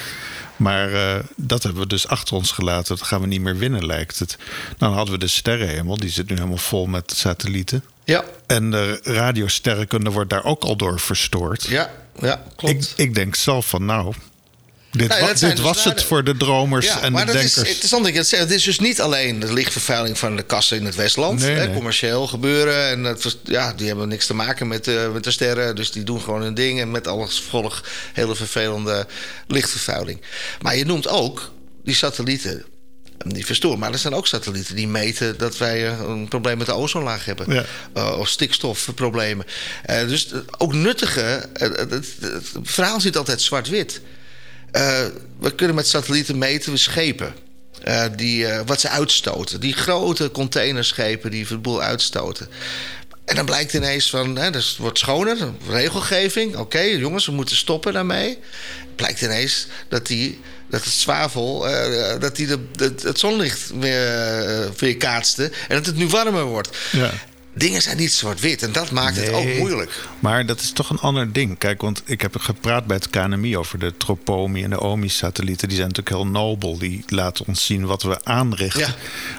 Maar uh, dat hebben we dus achter ons gelaten. Dat gaan we niet meer winnen, lijkt het. Nou, dan hadden we de sterrenhemel. Die zit nu helemaal vol met satellieten. Ja. En de radiosterrenkunde wordt daar ook al door verstoord. Ja, ja klopt. Ik, ik denk zelf van nou, dit, nou dit dus was het voor de dromers ja, en maar de dat denkers. Is, het, is het, het is dus niet alleen de lichtvervuiling van de kassen in het Westland. Nee, hè, Commercieel gebeuren. En dat, ja, die hebben niks te maken met, uh, met de sterren. Dus die doen gewoon hun ding. En met alles gevolg hele vervelende lichtvervuiling. Maar je noemt ook die satellieten die verstoren. Maar er zijn ook satellieten die meten dat wij eh, een probleem met de ozonlaag hebben. Ja. Uh, of stikstofproblemen. Uh, dus ook nuttige. het, het, verhaal zit altijd zwart-wit. we kunnen met satellieten meten we schepen. die, wat ze uitstoten. Die grote containerschepen die het boel uitstoten. En dan blijkt ineens van, hè, dus het wordt schoner, regelgeving. Oké, jongens, we moeten stoppen daarmee. Blijkt ineens dat die dat het zwavel, uh, dat die de, de, het zonlicht weer, uh, weerkaatste. En dat het nu warmer wordt. Ja. Dingen zijn niet zwart-wit en dat maakt het ook moeilijk. Maar dat is toch een ander ding. Kijk, want ik heb gepraat bij het KNMI over de Tropomi en de OMI-satellieten. Die zijn natuurlijk heel nobel. Die laten ons zien wat we aanrichten. Ja.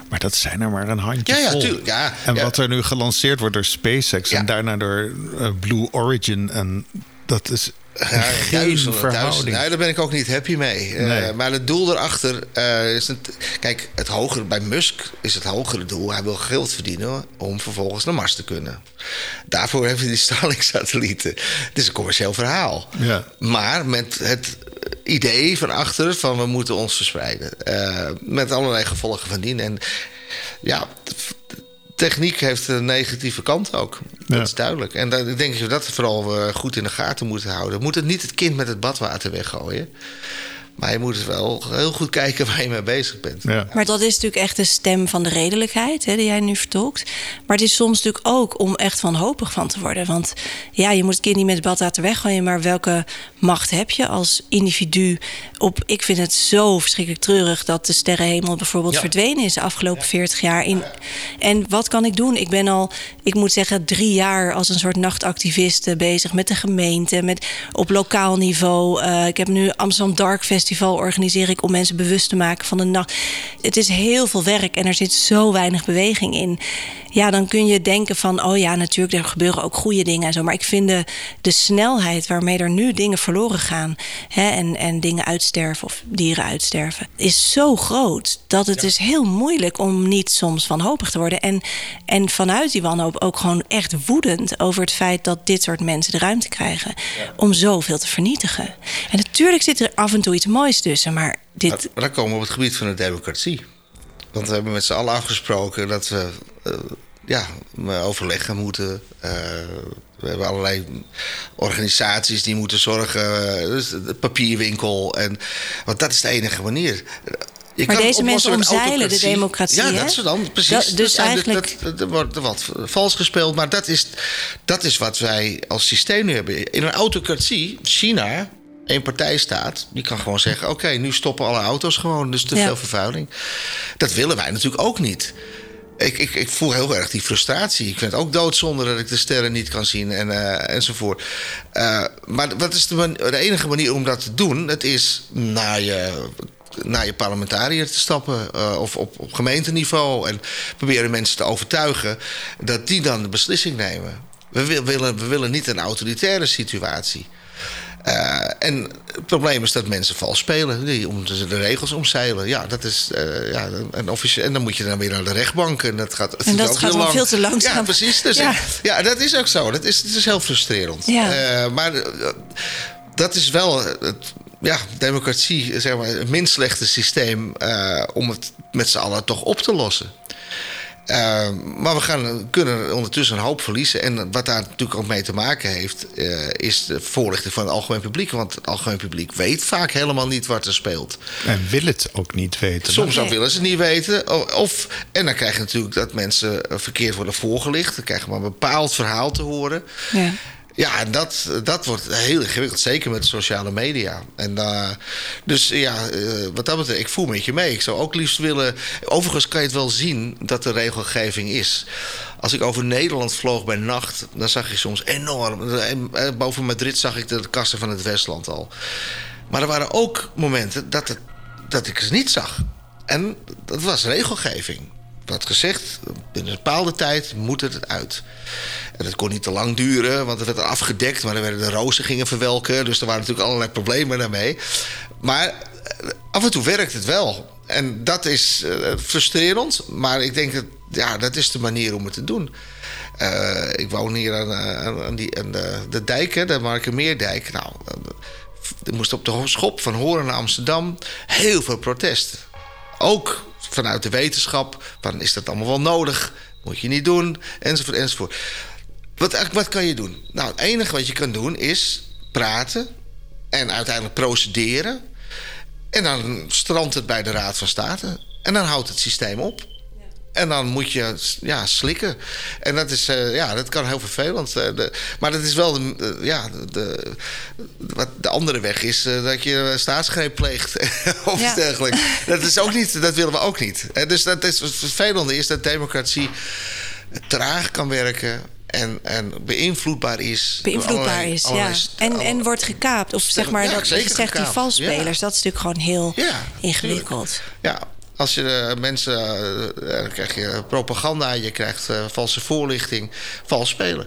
Maar dat zijn er maar een handje ja, vol. Ja, tuurlijk. Ja, en wat er nu gelanceerd wordt door SpaceX en daarna door uh, Blue Origin. En dat is ja, duizenden, Nou, daar ben ik ook niet happy mee. Uh, maar het doel erachter uh, is... Het, kijk, het hogere, bij Musk is het hogere doel... hij wil geld verdienen om vervolgens naar Mars te kunnen. Daarvoor hebben we die Starlink-satellieten. Het is een commercieel verhaal. Ja. Maar met het idee van achter van we moeten ons verspreiden. Uh, met allerlei gevolgen van dien. En ja techniek heeft een negatieve kant ook. Dat is duidelijk. En dan denk ik dat dat vooral eh, goed in de gaten moeten houden. Moet het niet het kind met het badwater weggooien. Maar je moet wel heel goed kijken waar je mee bezig bent. Ja. Maar dat is natuurlijk echt de stem van de redelijkheid hè, die jij nu vertolkt. Maar het is soms natuurlijk ook om echt wanhopig van te worden. Want ja, je moet het kind niet met het bad laten weggooien. Maar welke macht heb je als individu? Op, ik vind het zo verschrikkelijk treurig dat de sterrenhemel bijvoorbeeld verdwenen is de afgelopen 40 jaar. In, en wat kan ik doen? Ik ben al, ik moet zeggen, drie jaar als een soort nachtactiviste bezig met de gemeente, met, op lokaal niveau. Uh, ik heb nu Amsterdam Dark Festival festival organiseer ik om mensen bewust te maken van de nacht. Het is heel veel werk en er zit zo weinig beweging in. Ja, dan kun je denken van, oh ja, natuurlijk, er gebeuren ook goede dingen en zo. Maar ik vind de, de snelheid waarmee er nu dingen verloren gaan hè, en, en dingen uitsterven of dieren uitsterven, is zo groot dat het is heel moeilijk om niet soms wanhopig te worden. En, en vanuit die wanhoop ook gewoon echt woedend over het feit dat dit soort mensen de ruimte krijgen om zoveel te vernietigen. En natuurlijk zit er af en toe iets moois tussen, maar dit. Maar dan komen we op het gebied van de democratie. Want we hebben met z'n allen afgesproken dat we uh, ja, overleggen moeten. Uh, we hebben allerlei organisaties die moeten zorgen. Uh, dus de papierwinkel. En, want dat is de enige manier. Je maar deze mensen omzeilen de democratie. Ja, dat is dan precies. Dat, dus eigenlijk... Dat, er wordt wat vals gespeeld, maar dat is, dat is wat wij als systeem nu hebben. In een autocratie, China, een partijstaat, die kan gewoon zeggen: oké, nu stoppen alle auto's gewoon, dus te veel vervuiling. Dat willen wij natuurlijk ook niet. Ik, ik, ik, voel heel erg die frustratie. Ik vind het ook doodzonde dat ik de sterren niet kan zien en, uh, enzovoort. Uh, maar wat is de, de, enige manier om dat te doen? Het is naar je, naar je parlementariër te stappen uh, of op, op gemeenteniveau en proberen mensen te overtuigen dat die dan de beslissing nemen. We willen, we willen niet een autoritaire situatie. Uh, en het probleem is dat mensen vals spelen. Die om de regels omzeilen. Ja, dat is. Uh, ja, en, officieel, en dan moet je dan weer naar de rechtbank. En dat gaat, en dat gaat veel te langzaam. Ja, precies. Dus ja. ja. dat is ook zo. Dat is, het is heel frustrerend. Ja. Uh, maar dat is wel het, ja, democratie, zeg maar, het minst slechte systeem om het met z'n allen toch op te lossen. Uh, maar we gaan, kunnen ondertussen een hoop verliezen. En wat daar natuurlijk ook mee te maken heeft, uh, is de voorlichting van het algemeen publiek. Want het algemeen publiek weet vaak helemaal niet wat er speelt. En wil het ook niet weten. Soms ook willen ze het niet weten. Of, en dan krijg je natuurlijk dat mensen verkeerd worden voorgelicht. Dan krijgen maar een bepaald verhaal te horen. Ja. Ja, dat, dat wordt heel ingewikkeld, zeker met sociale media. En, uh, dus ja, uh, wat dat betreft, ik voel met je mee. Ik zou ook liefst willen. Overigens kan je het wel zien dat er regelgeving is. Als ik over Nederland vloog bij nacht, dan zag je soms enorm. Eh, boven Madrid zag ik de kassen van het Westland al. Maar er waren ook momenten dat, dat ik het niet zag. En dat was regelgeving had gezegd, binnen een bepaalde tijd moet het uit. En dat kon niet te lang duren, want het werd afgedekt, maar er werden de rozen gingen verwelken. Dus er waren natuurlijk allerlei problemen daarmee. Maar eh, af en toe werkt het wel. En dat is uh, frustrerend, maar ik denk dat ja, dat is de manier om het te doen. Uh, ik woon hier aan, die, de, de dijk, de Markermeerdijk. Nou, er moest op de schop van Horen naar Amsterdam heel veel protest. Ook vanuit de wetenschap. Dan is dat allemaal wel nodig. Moet je niet doen. Enzovoort, enzovoort. Wat, wat kan je doen? Nou, het enige wat je kan doen is praten. En uiteindelijk procederen. En dan strandt het bij de Raad van State. En dan houdt het systeem op. En dan moet je ja, slikken. En dat, is, uh, ja, dat kan heel vervelend. Uh, de, maar dat is wel de, ja, de, wat de andere weg is dat je staatsgreep pleegt. of ja. dergelijks. Dat, is ook niet, dat willen we ook niet. dus dat is, het vervelende is dat democratie traag kan werken. En, en beïnvloedbaar is. Beïnvloedbaar is, ja. En, en wordt gekaapt. Of zeg maar, dat, zegt die valspelers. Dat is natuurlijk gewoon heel ingewikkeld. Ja, als je uh, mensen, uh, dan krijg je propaganda, je krijgt valse voorlichting, vals spelen.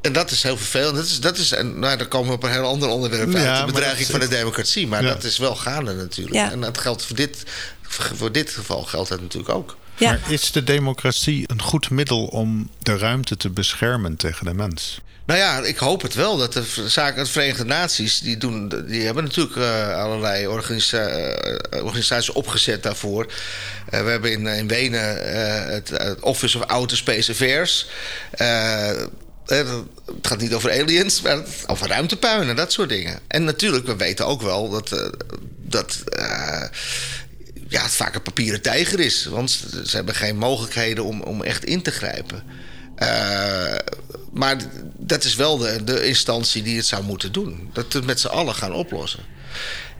En dat is heel vervelend. Dat is, dat is, en nou, dan komen we op een heel ander onderwerp uit. de bedreiging van de democratie. Maar dat is wel gaande natuurlijk. Ja. En dat geldt voor dit, voor dit geval geldt dat natuurlijk ook. Ja. Maar is de democratie een goed middel om de ruimte te beschermen tegen de mens? Nou ja, ik hoop het wel. Dat de zaken, de Verenigde Naties, die, doen, die hebben natuurlijk uh, allerlei uh, organisaties opgezet daarvoor. Uh, we hebben in, in Wenen het, het, Office of Outer Space Affairs. het gaat niet over aliens, maar over ruimtepuinen, dat soort dingen. En natuurlijk, we weten ook wel dat, dat ja, het vaak een papieren tijger is. Want ze hebben geen mogelijkheden om, om echt in te grijpen. Uh, maar dat is wel de, de instantie die het zou moeten doen. Dat we het met z'n allen gaan oplossen.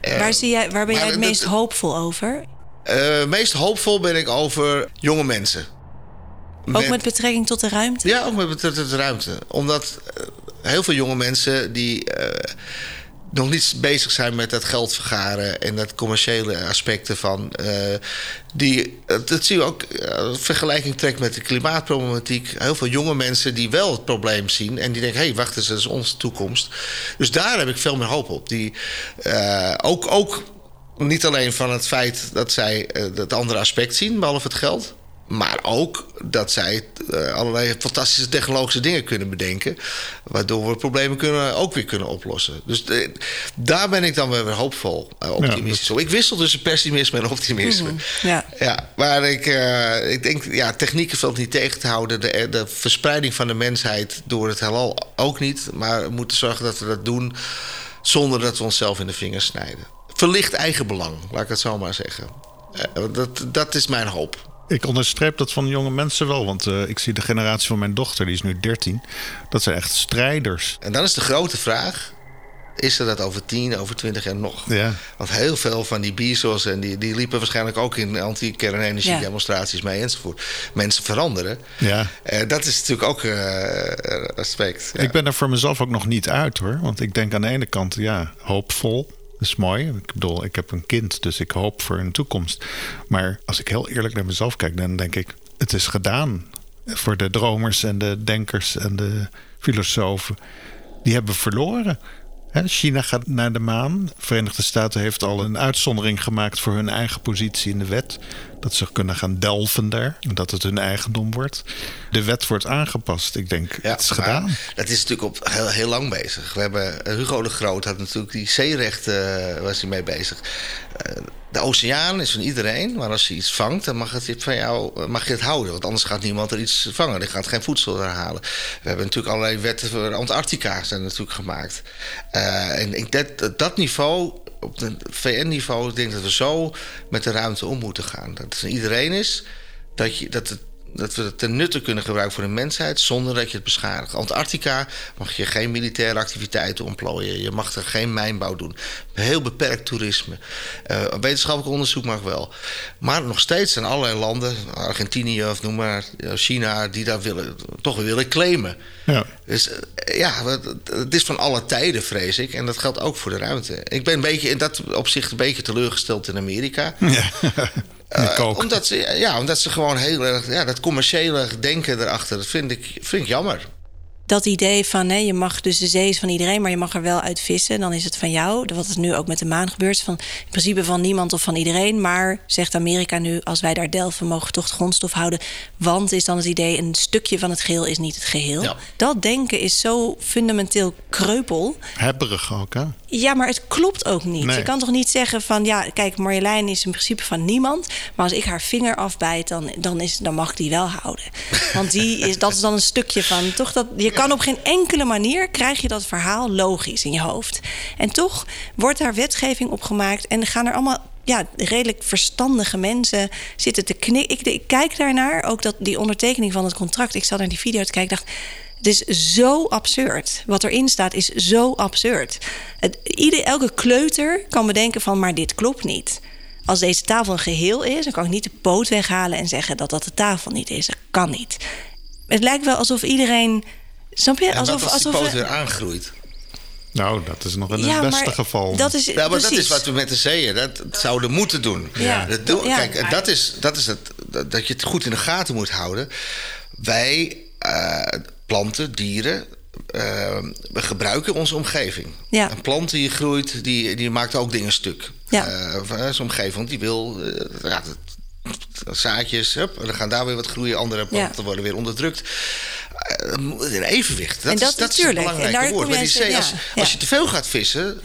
waar, zie jij, waar ben jij het meest hoopvol over? Uh, meest hoopvol ben ik over jonge mensen. Ook met, betrekking tot de ruimte? Ja, ook met betrekking tot de ruimte. Omdat heel veel jonge mensen die nog niet bezig zijn met dat geld vergaren en dat commerciële aspecten van. Uh, die, dat zie je ook, uh, vergelijking trekt met de klimaatproblematiek. Heel veel jonge mensen die wel het probleem zien en die denken: hé, hey, wacht eens, dat is onze toekomst. Dus daar heb ik veel meer hoop op. Die ook, ook niet alleen van het feit dat zij het andere aspect zien, behalve het geld. Maar ook dat zij uh, allerlei fantastische technologische dingen kunnen bedenken. Waardoor we problemen kunnen, ook weer kunnen oplossen. Dus de, daar ben ik dan weer hoopvol, uh, optimistisch ja, Ik wissel tussen pessimisme en optimisme. Mm, ja. ja. Maar ik, uh, ik denk, ja, technieken valt niet tegen te houden. De, de verspreiding van de mensheid door het heelal ook niet. Maar we moeten zorgen dat we dat doen zonder dat we onszelf in de vingers snijden. Verlicht eigenbelang, laat ik het zo maar zeggen. dat, dat is mijn hoop. Ik onderstreep dat van jonge mensen wel. Want uh, ik zie de generatie van mijn dochter, die is nu 13. Dat zijn echt strijders. En dan is de grote vraag. Is er dat over 10, over 20 jaar nog? Ja. Want heel veel van die BISO's en die, die liepen waarschijnlijk ook in anti-kernenergie-demonstraties mee enzovoort. Mensen veranderen. Ja. Uh, dat is natuurlijk ook uh, aspect. Ja. Ik ben er voor mezelf ook nog niet uit hoor. Want ik denk aan de ene kant, ja, hoopvol. Dat is mooi. Ik bedoel, ik heb een kind, dus ik hoop voor een toekomst. Maar als ik heel eerlijk naar mezelf kijk, dan denk ik: het is gedaan. Voor de dromers en de denkers en de filosofen. Die hebben verloren. China gaat naar de maan. De Verenigde Staten heeft al een uitzondering gemaakt voor hun eigen positie in de wet. Dat ze kunnen gaan delven daar. En dat het hun eigendom wordt. De wet wordt aangepast. Ik denk, ja, het is gedaan. Dat is natuurlijk op heel, heel lang bezig. We hebben, Hugo de Groot had natuurlijk die zeerechten, uh, was hij mee bezig. De oceaan is van iedereen, maar als je iets vangt, dan mag, het van jou, mag je het houden. Want anders gaat niemand er iets vangen. Die gaat geen voedsel herhalen. We hebben natuurlijk allerlei wetten voor Antarctica zijn natuurlijk gemaakt. Uh, en ik, dat, dat niveau, op het VN-niveau, denk ik dat we zo met de ruimte om moeten gaan. Dat het van iedereen is, dat, je, dat het dat we het ten nutte kunnen gebruiken voor de mensheid zonder dat je het beschadigt. Antarctica mag je geen militaire activiteiten ontplooien. Je mag er geen mijnbouw doen. Heel beperkt toerisme. Uh, wetenschappelijk onderzoek mag wel. Maar nog steeds zijn allerlei landen, Argentinië of noem maar, China, die daar willen, toch willen claimen. Ja. Dus uh, ja, het is van alle tijden, vrees ik. En dat geldt ook voor de ruimte. Ik ben een beetje in dat opzicht een beetje teleurgesteld in Amerika. Ja. Uh, omdat, ze, ja, omdat ze gewoon heel erg. Ja, dat commerciële denken erachter, dat vind ik, vind ik jammer dat idee van hè, je mag dus de zee is van iedereen, maar je mag er wel uit vissen. Dan is het van jou. Wat is nu ook met de maan gebeurt. Van, in principe van niemand of van iedereen. Maar zegt Amerika nu, als wij daar delven, mogen we toch de grondstof houden. Want is dan het idee, een stukje van het geheel is niet het geheel. Dat denken is zo fundamenteel kreupel. Hebberig ook, hè? Ja, maar het klopt ook niet. Je kan toch niet zeggen van ja, kijk, Marjolein is in principe van niemand. Maar als ik haar vinger afbijt, dan, dan, is, dan mag die wel houden. Want die is, dat is dan een stukje van toch dat. Je kan op geen enkele manier krijg je dat verhaal logisch in je hoofd. En toch wordt daar wetgeving op gemaakt en gaan er allemaal ja, redelijk verstandige mensen zitten te knikken. Ik, ik, kijk daarnaar, ook dat die ondertekening van het contract. Ik zat naar die video te kijken, dacht. Het is zo absurd. Wat erin staat is zo absurd. Het, ieder, elke kleuter kan bedenken van, maar dit klopt niet. Als deze tafel een geheel is, dan kan ik niet de poot weghalen en zeggen dat dat de tafel niet is. Dat kan niet. Het lijkt wel alsof iedereen Snap je? alsof, als alsof poot weer aangroeit. Nou, dat is nog in het beste geval. Dat is, ja, maar dat is wat we met de zeeën dat zouden moeten doen. Ja. Dat doen kijk, dat is, dat is het, dat je het goed in de gaten moet houden. Wij, uh, planten, dieren, uh, we gebruiken onze omgeving. Ja. Een plant die groeit, die, die maakt ook dingen stuk. Ja. Uh, zijn omgeving, die wil ja, zaadjes, hup, dan gaan daar weer wat groeien. Andere planten worden weer onderdrukt. Uh, in evenwicht. Dat, is, dat is het belangrijke woord. die zee, als, als, je te veel gaat vissen,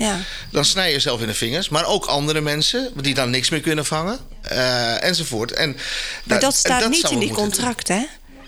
dan snij je jezelf in de vingers. Maar ook andere mensen die dan niks meer kunnen vangen. Uh, enzovoort. En maar dat staat niet in die contracten, hè?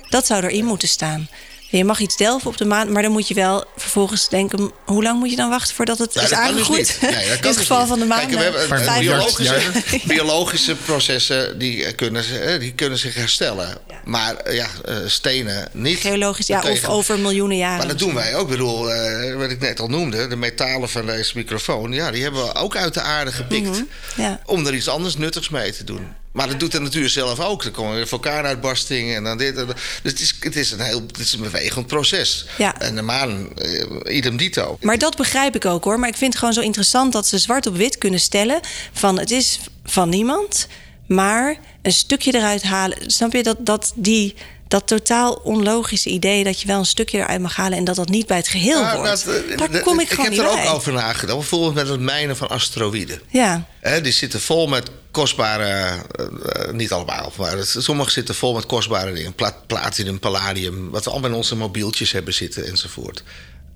Dat zou erin moeten staan. Je mag iets delven op de maan, maar dan moet je wel vervolgens denken... hoe lang moet je dan wachten voordat het is dus aangegroeid? Nee, In het dus geval van de maan. Kijk, we hebben biologische, biologische processen die kunnen, die kunnen zich herstellen. Maar eh, ja, eh, stenen niet. Geologisch, ja, of over miljoenen jaren. Maar dat doen wij ook. Ik bedoel, uh, wat ik net al noemde, de metalen van deze microfoon... Ja, die hebben we ook uit de aarde gepikt. Mhm, ja. Om er iets anders nuttigs mee te doen. Maar dat doet de natuur zelf ook. Er komen weer vulkaanuitbarstingen en dan dit. Dus het is, het is een heel het is een bewegend proces. Ja. En de maan, uh, idem dito. Maar dat begrijp ik ook hoor. Maar ik vind het gewoon zo interessant dat ze zwart op wit kunnen stellen: van het is van niemand, maar een stukje eruit halen. Snap je dat, dat die dat totaal onlogische idee dat je wel een stukje eruit mag halen en dat dat niet bij het geheel ja, wordt. Nou, Daar kom ik, ik heb er ook over nagedacht. Bijvoorbeeld met het mijnen van asteroïden. Ja. die zitten vol met kostbare, uh, niet allemaal, maar sommige zitten vol met kostbare dingen. platinum, palladium, wat we allemaal in onze mobieltjes hebben zitten enzovoort.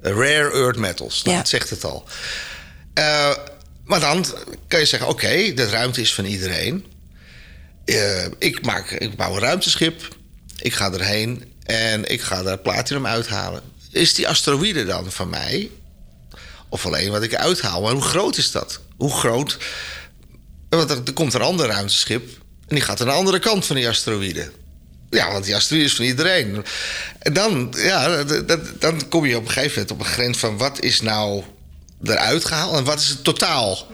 rare earth metals, nou, ja. dat zegt het al. Uh, maar dan kan je zeggen, oké, de ruimte is van iedereen. Uh, ik, maak, ik bouw een ruimteschip ik ga erheen en ik ga daar platinum uithalen. Is die asteroïde dan van mij? Of alleen wat ik uithaal? Maar hoe groot is dat? Hoe groot? Want er, komt een ander ruimteschip en die gaat aan de andere kant van die asteroïde. Ja, want die asteroïde is van iedereen. En dan, ja, dan kom je op een gegeven moment op een grens van wat is nou eruit gehaald en wat is het totaal?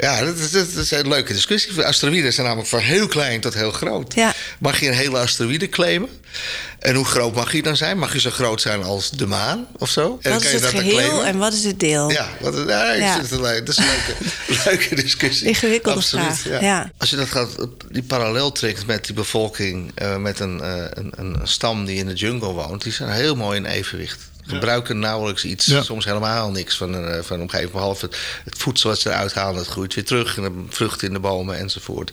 Ja, dat is, dat is, een leuke discussie. Asteroïden zijn namelijk van heel klein tot heel groot. Ja. Mag je een hele asteroïde claimen? En hoe groot mag je dan zijn? Mag je zo groot zijn als de maan of zo? En wat is het geheel en wat is het deel? Ja, wat, ja, ja. Dat is een leuke, leuke discussie. Ingewikkelde vraag. Ja. Als je dat gaat, die parallel trekt met die bevolking... Uh, met een, uh, een, een, stam die in de jungle woont... die zijn heel mooi in evenwicht. Gebruiken nauwelijks iets, soms helemaal niks van, uh, van omgeving. Behalve het, het, voedsel wat ze eruit halen, dat groeit weer terug. En de vruchten in de bomen enzovoort.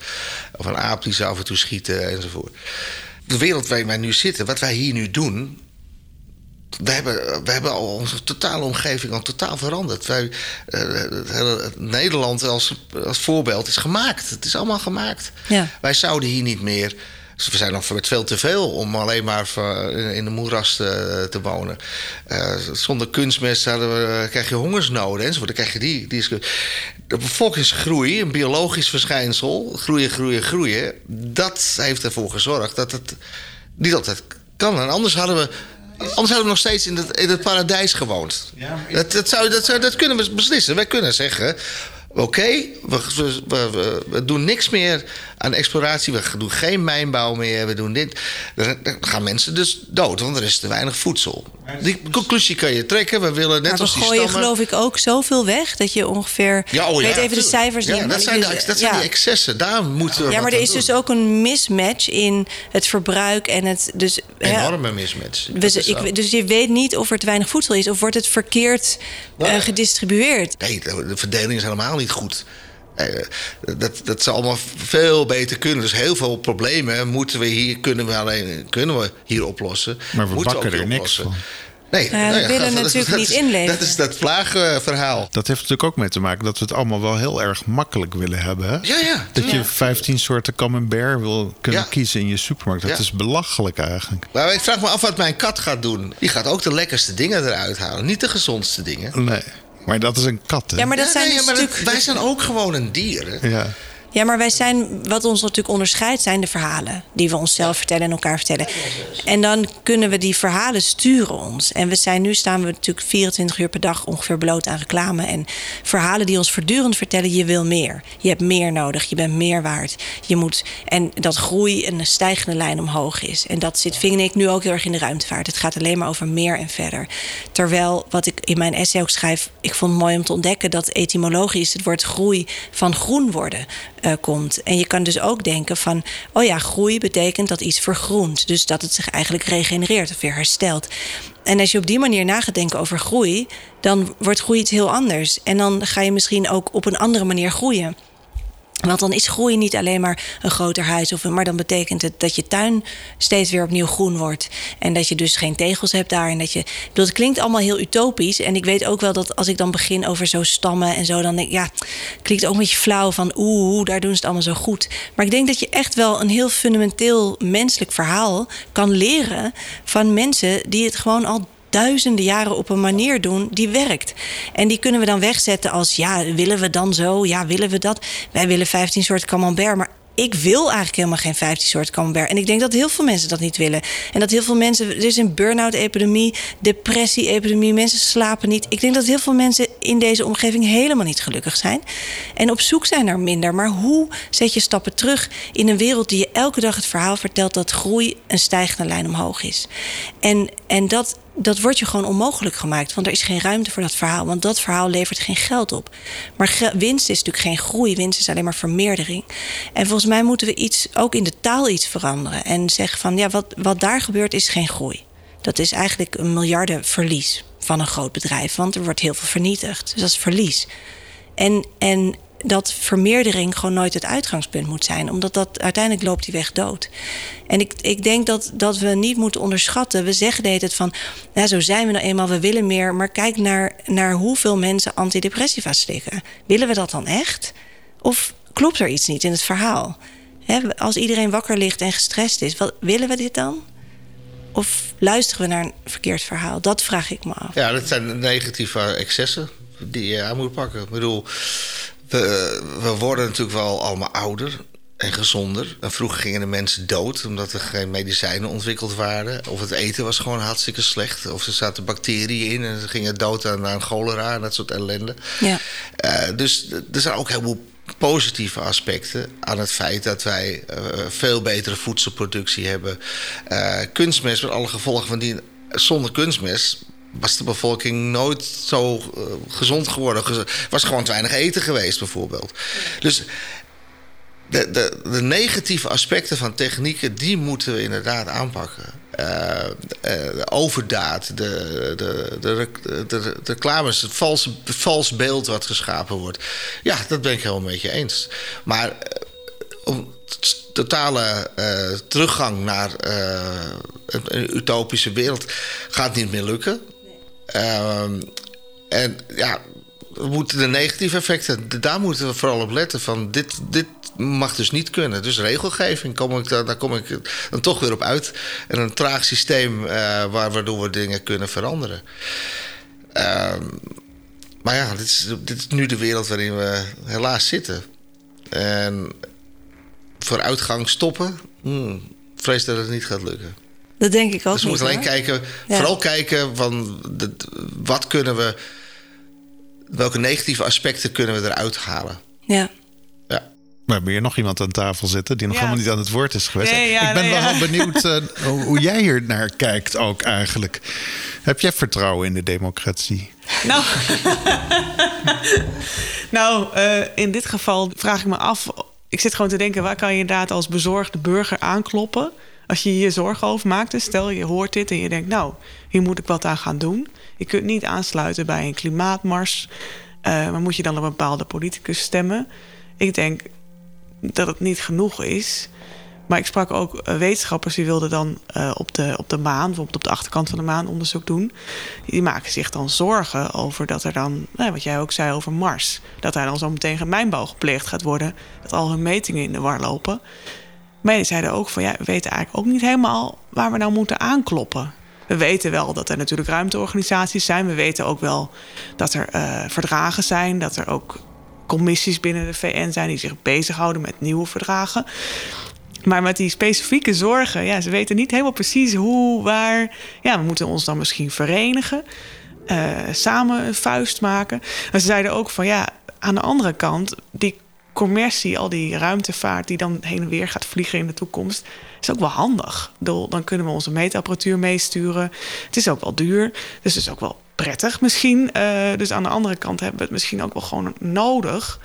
Of een aap die ze af en toe schieten enzovoort. De wereld waar wij nu zitten, wat wij hier nu doen, we hebben, we hebben al onze totale omgeving al totaal veranderd. Wij, uh, Nederland als, als voorbeeld is gemaakt. Het is allemaal gemaakt. Ja. Wij zouden hier niet meer. We zijn nog met veel te veel om alleen maar in de moeras te, te wonen. Uh, zonder kunstmest hadden we, krijg je hongersnoden enzovoort. Dan krijg je die, die de bevolkingsgroei, een biologisch verschijnsel, groeien, groeien, groeien. Dat heeft ervoor gezorgd dat het niet altijd kan. En anders hadden we Anders hadden we nog steeds in het, in het paradijs gewoond. Ja, dat, dat, zou, dat, zou, dat kunnen we beslissen. Wij kunnen zeggen... Oké, we, we, we, doen niks meer aan exploratie. We doen geen mijnbouw meer. We doen dit. Dan gaan mensen dus dood, want er is te weinig voedsel. Die conclusie kan je trekken. We willen net maar als die gooien stammen... geloof ik ook zoveel weg... dat je ongeveer... Ja, oh, ja, weet even de cijfers ja, Dat zijn, de, dat zijn die excessen. Daar moeten we Ja, maar er is dus ook een mismatch in het verbruik en het... Dus, Enorme mismatch. ik, dus je weet niet of er te weinig voedsel is... of wordt het verkeerd uh, gedistribueerd. Nee, de verdeling is helemaal niet goed. Eh, dat, dat zou allemaal veel beter kunnen. Dus heel veel problemen moeten we hier, kunnen we alleen, kunnen we hier oplossen. Maar we bakken er niks van. Nee, uh, we willen natuurlijk niet inleveren. Dat is dat plaagverhaal. Dat heeft natuurlijk ook mee te maken dat we het allemaal wel heel erg makkelijk willen hebben. Hè? Ja, ja. Dat je 15 soorten camembert wil kunnen kiezen in je supermarkt. Dat is belachelijk eigenlijk. Maar ik vraag me af wat mijn kat gaat doen. Die gaat ook de lekkerste dingen eruit halen. Niet de gezondste dingen. Nee. Maar dat is een kat, hè? Ja, maar dat zijn nee, dus maar wij zijn ook gewoon een dier. Ja. Ja, maar wij zijn, wat ons natuurlijk onderscheidt, zijn de verhalen die we onszelf vertellen en elkaar vertellen. En dan kunnen we die verhalen sturen ons. En we zijn nu staan we natuurlijk 24 uur per dag ongeveer bloot aan reclame. En verhalen die ons voortdurend vertellen: je wil meer. Je hebt meer nodig, je bent meer waard. Je moet, en dat groei een stijgende lijn omhoog is. En dat zit, vind ik, nu ook heel erg in de ruimtevaart. Het gaat alleen maar over meer en verder. Terwijl, wat ik in mijn essay ook schrijf, ik vond het mooi om te ontdekken dat etymologisch het woord groei van groen worden uh, komt. En je kan dus ook denken van, oh ja, groei betekent dat iets vergroent. Dus dat het zich eigenlijk regenereert of weer herstelt. En als je op die manier na gaat denken over groei, dan wordt groei iets heel anders. En dan ga je misschien ook op een andere manier groeien. Want dan is groei niet alleen maar een groter huis, of, maar dan betekent het dat je tuin steeds weer opnieuw groen wordt. En dat je dus geen tegels hebt daar. En dat je. Dat klinkt allemaal heel utopisch. En ik weet ook wel dat als ik dan begin over zo stammen en zo, dan denk ik, ja, klinkt ook een beetje flauw van oeh, daar doen ze het allemaal zo goed. Maar ik denk dat je echt wel een heel fundamenteel menselijk verhaal kan leren van mensen die het gewoon al duizenden jaren op een manier doen die werkt. En die kunnen we dan wegzetten als ja, willen we dan zo? Ja, willen we dat? Wij willen 15 soorten camembert, maar ik wil eigenlijk helemaal geen 15 soorten camembert. En ik denk dat heel veel mensen dat niet willen. En dat heel veel mensen. Er is een burn-out-epidemie, depressie-epidemie. Mensen slapen niet. Ik denk dat heel veel mensen in deze omgeving helemaal niet gelukkig zijn. En op zoek zijn naar minder. Maar hoe zet je stappen terug in een wereld die je elke dag het verhaal vertelt dat groei een stijgende lijn omhoog is? En, en dat dat wordt je gewoon onmogelijk gemaakt. Want er is geen ruimte voor dat verhaal. Want dat verhaal levert geen geld op. Maar winst is natuurlijk geen groei. Winst is alleen maar vermeerdering. En volgens mij moeten we iets, ook in de taal iets veranderen. En zeggen van ja, wat, wat daar gebeurt is geen groei. Dat is eigenlijk een miljardenverlies van een groot bedrijf. Want er wordt heel veel vernietigd. Dus dat is verlies. En, en dat vermeerdering gewoon nooit het uitgangspunt moet zijn. Omdat dat uiteindelijk loopt die weg dood. En ik, ik denk dat, dat we niet moeten onderschatten. We zeggen de het van, ja, zo zijn we nou eenmaal, we willen meer. Maar kijk naar, naar hoeveel mensen antidepressiva slikken. Willen we dat dan echt? Of klopt er iets niet in het verhaal? als iedereen wakker ligt en gestrest is, wat, willen we dit dan? Of luisteren we naar een verkeerd verhaal? Dat vraag ik me af. Ja, dat zijn negatieve excessen die je aan moet pakken. Ik bedoel, we, we worden natuurlijk wel allemaal ouder en gezonder. En vroeger gingen de mensen dood omdat er geen medicijnen ontwikkeld waren. Of het eten was gewoon hartstikke slecht. Of er zaten bacteriën in en ze gingen dood aan, aan cholera en dat soort ellende. Ja. Uh, dus er zijn ook heel positieve aspecten aan het feit dat wij uh, veel betere voedselproductie hebben. Uh, kunstmest met alle gevolgen van die. Zonder kunstmest was de bevolking nooit zo gezond geworden. Was gewoon te weinig eten geweest, bijvoorbeeld. Dus de, de, de, negatieve aspecten van technieken, die moeten we inderdaad aanpakken. Uh, de overdaad, de, de, de, reclames, het vals, vals beeld wat geschapen wordt. Ja, dat ben ik helemaal met je eens. Maar om totale teruggang naar een, utopische wereld gaat niet meer lukken. Ehm, en ja, moeten de negatieve effecten, daar moeten we vooral op letten. Van dit, dit mag dus niet kunnen. Dus regelgeving, kom ik, daar kom ik dan toch weer op uit. En een traag systeem uh, waar, waardoor we dingen kunnen veranderen. Ehm, maar ja, dit is, dit is nu de wereld waarin we helaas zitten. En vooruitgang stoppen, hmm, vrees dat het niet gaat lukken. Dat denk ik ook. Dus we moeten alleen kijken, vooral kijken van de, wat kunnen we, welke negatieve aspecten kunnen we eruit halen. Ja. We hebben hier nog iemand aan tafel zitten die nog helemaal niet aan het woord is geweest. ik ben wel benieuwd uh, hoe jij hier naar kijkt ook eigenlijk. Heb jij vertrouwen in de democratie? Nou, nou uh, in dit geval vraag ik me af. Ik zit gewoon te denken, waar kan je inderdaad als bezorgde burger aankloppen? Als je je zorgen over maakt, dus stel je hoort dit en je denkt, nou, hier moet ik wat aan gaan doen. Je kunt niet aansluiten bij een klimaatmars. Uh, maar moet je dan op een bepaalde politicus stemmen? Ik denk, dat het niet genoeg is. Maar ik sprak ook eh, wetenschappers die wilden dan uh, op, de, op de maan, bijvoorbeeld op de achterkant van de maan, onderzoek doen. Die maken zich dan zorgen over dat er dan, nou, wat jij ook zei over Mars, dat daar dan zo meteen gemijnbouw gepleegd gaat worden. Dat al hun metingen in de war lopen. Maar die zeiden ook van ja, we weten eigenlijk ook niet helemaal waar we nou moeten aankloppen. We weten wel dat er natuurlijk ruimteorganisaties zijn. We weten ook wel dat er uh, verdragen zijn, dat er ook commissies binnen de VN zijn die zich bezighouden met nieuwe verdragen. Maar met die specifieke zorgen, ja, ze weten niet helemaal precies hoe, waar. Ja, we moeten ons dan misschien verenigen, uh, samen een vuist maken. En ze zeiden ook van ja, aan de andere kant, die commercie, al die ruimtevaart die dan heen en weer gaat vliegen in de toekomst, is ook wel handig. Dan kunnen we onze meetapparatuur meesturen. Het is ook wel duur, dus het is ook wel prettig misschien. Uh, dus aan de andere kant hebben we het misschien ook wel gewoon nodig.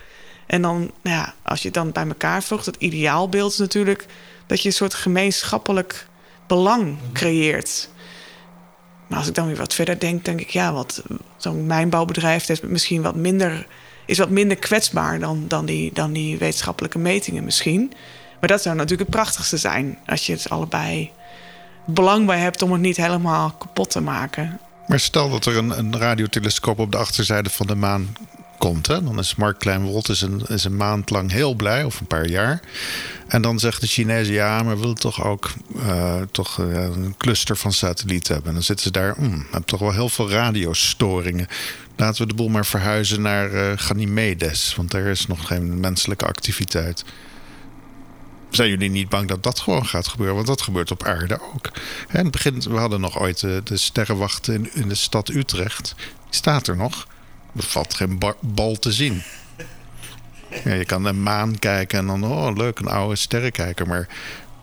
En dan, nou ja, als je het dan bij elkaar voegt, het ideaalbeeld is natuurlijk dat je een soort gemeenschappelijk belang creëert. Maar als ik dan weer wat verder denk, denk ik, ja, wat zo'n mijnbouwbedrijf is misschien wat minder, is wat minder kwetsbaar dan, dan, die, dan die wetenschappelijke metingen misschien. Maar dat zou natuurlijk het prachtigste zijn als je het allebei belang bij hebt om het niet helemaal kapot te maken. Maar stel dat er een, een radiotelescoop op de achterzijde van de maan komt. Hè? Dan is Mark Kleinwold is een, is een maand lang heel blij, of een paar jaar. En dan zegt de Chinezen, ja, maar we willen toch ook uh, toch, uh, een cluster van satellieten hebben. En dan zitten ze daar, mm, hebben toch wel heel veel radiostoringen. Laten we de boel maar verhuizen naar uh, Ganymedes, want daar is nog geen menselijke activiteit zijn jullie niet bang dat dat gewoon gaat gebeuren? Want dat gebeurt op aarde ook. En het begin, we hadden nog ooit de, de sterrenwacht in, in, de stad Utrecht. Die staat er nog. Er valt geen bal te zien. Ja, je kan naar maan kijken en dan, oh leuk, een oude sterrenkijker. Maar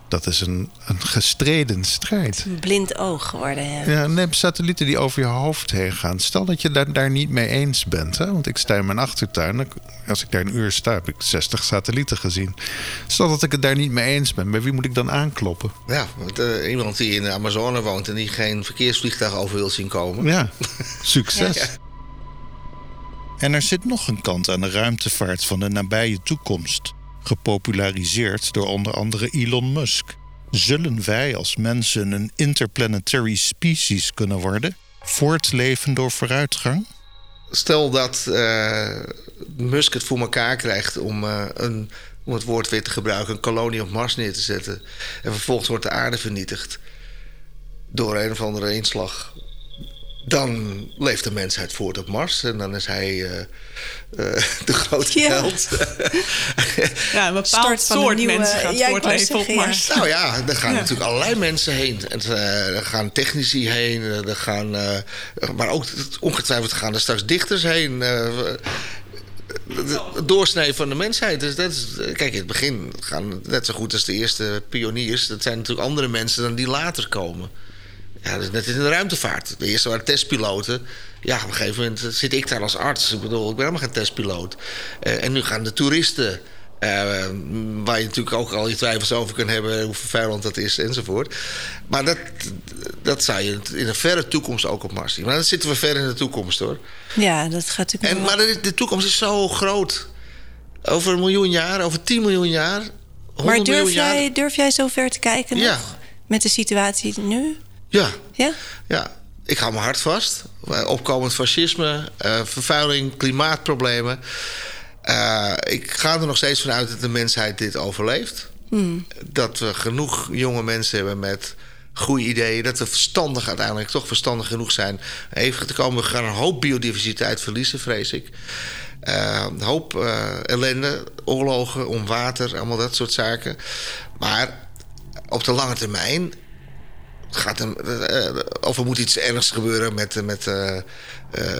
dat is een, een gestreden strijd. Een blind oog geworden, ja. Ja, neem satellieten die over je hoofd heen gaan. Stel dat je daar, daar niet mee eens bent. Hè? Want ik sta in mijn achtertuin. Als ik daar een uur sta, heb ik 60 satellieten gezien. Stel dat ik het daar niet mee eens ben. Bij wie moet ik dan aankloppen? Ja, uh, iemand die in de Amazone woont... en die geen verkeersvliegtuig over wil zien komen. Ja, succes. En er zit nog een kant aan de ruimtevaart van de nabije toekomst gepopulariseerd door onder andere Elon Musk. Zullen wij als mensen een interplanetary species kunnen worden? Voortleven door vooruitgang? Stel dat uh, Musk het voor elkaar krijgt om, uh, een, om het woord weer te gebruiken, een kolonie op Mars neer te zetten. En vervolgens wordt de aarde vernietigd door een of andere inslag dan leeft de mensheid voort op Mars. En dan is hij uh, uh, de grote ja. held. ja, een bepaald soort nieuwe, mensen gaat ja, voortleven op Mars. Nou ja, er gaan natuurlijk allerlei mensen heen. Uh, er gaan technici heen. Er gaan, maar ook ongetwijfeld gaan er straks dichters heen. de doorsnee van de mensheid. Dus dat is, kijk, in het begin gaan net zo goed als de eerste pioniers. Dat zijn natuurlijk andere mensen dan die later komen. Ja, dat is net in de ruimtevaart. De eerste waren testpiloten. Ja, op een gegeven moment zit ik daar als arts. Ik bedoel, ik ben helemaal geen testpiloot. Uh, en nu gaan de toeristen waar je natuurlijk ook al je twijfels over kunt hebben hoe vervuilend dat is enzovoort. Maar dat, dat zou je in de verre toekomst ook op Mars zien. Maar dan zitten we ver in de toekomst hoor. Ja, dat gaat natuurlijk. En, maar de, de toekomst is zo groot. Over een miljoen jaar, over 10 miljoen jaar. Maar durf jij, durf jij zo ver te kijken ja. nog? Met de situatie nu? Ja. Ja? Ja. Ik hou mijn hart vast. Opkomend fascisme, uh, vervuiling, klimaatproblemen. Uh, ik ga er nog steeds van uit dat de mensheid dit overleeft. Hmm. Dat we genoeg jonge mensen hebben met goede ideeën. Dat we verstandig uiteindelijk toch verstandig genoeg zijn. Even te komen, we gaan een hoop biodiversiteit verliezen, vrees ik. Uh, een hoop uh, ellende, oorlogen om water, allemaal dat soort zaken. Maar op de lange termijn gaat er, uh, of er moet iets ernstigs gebeuren met, met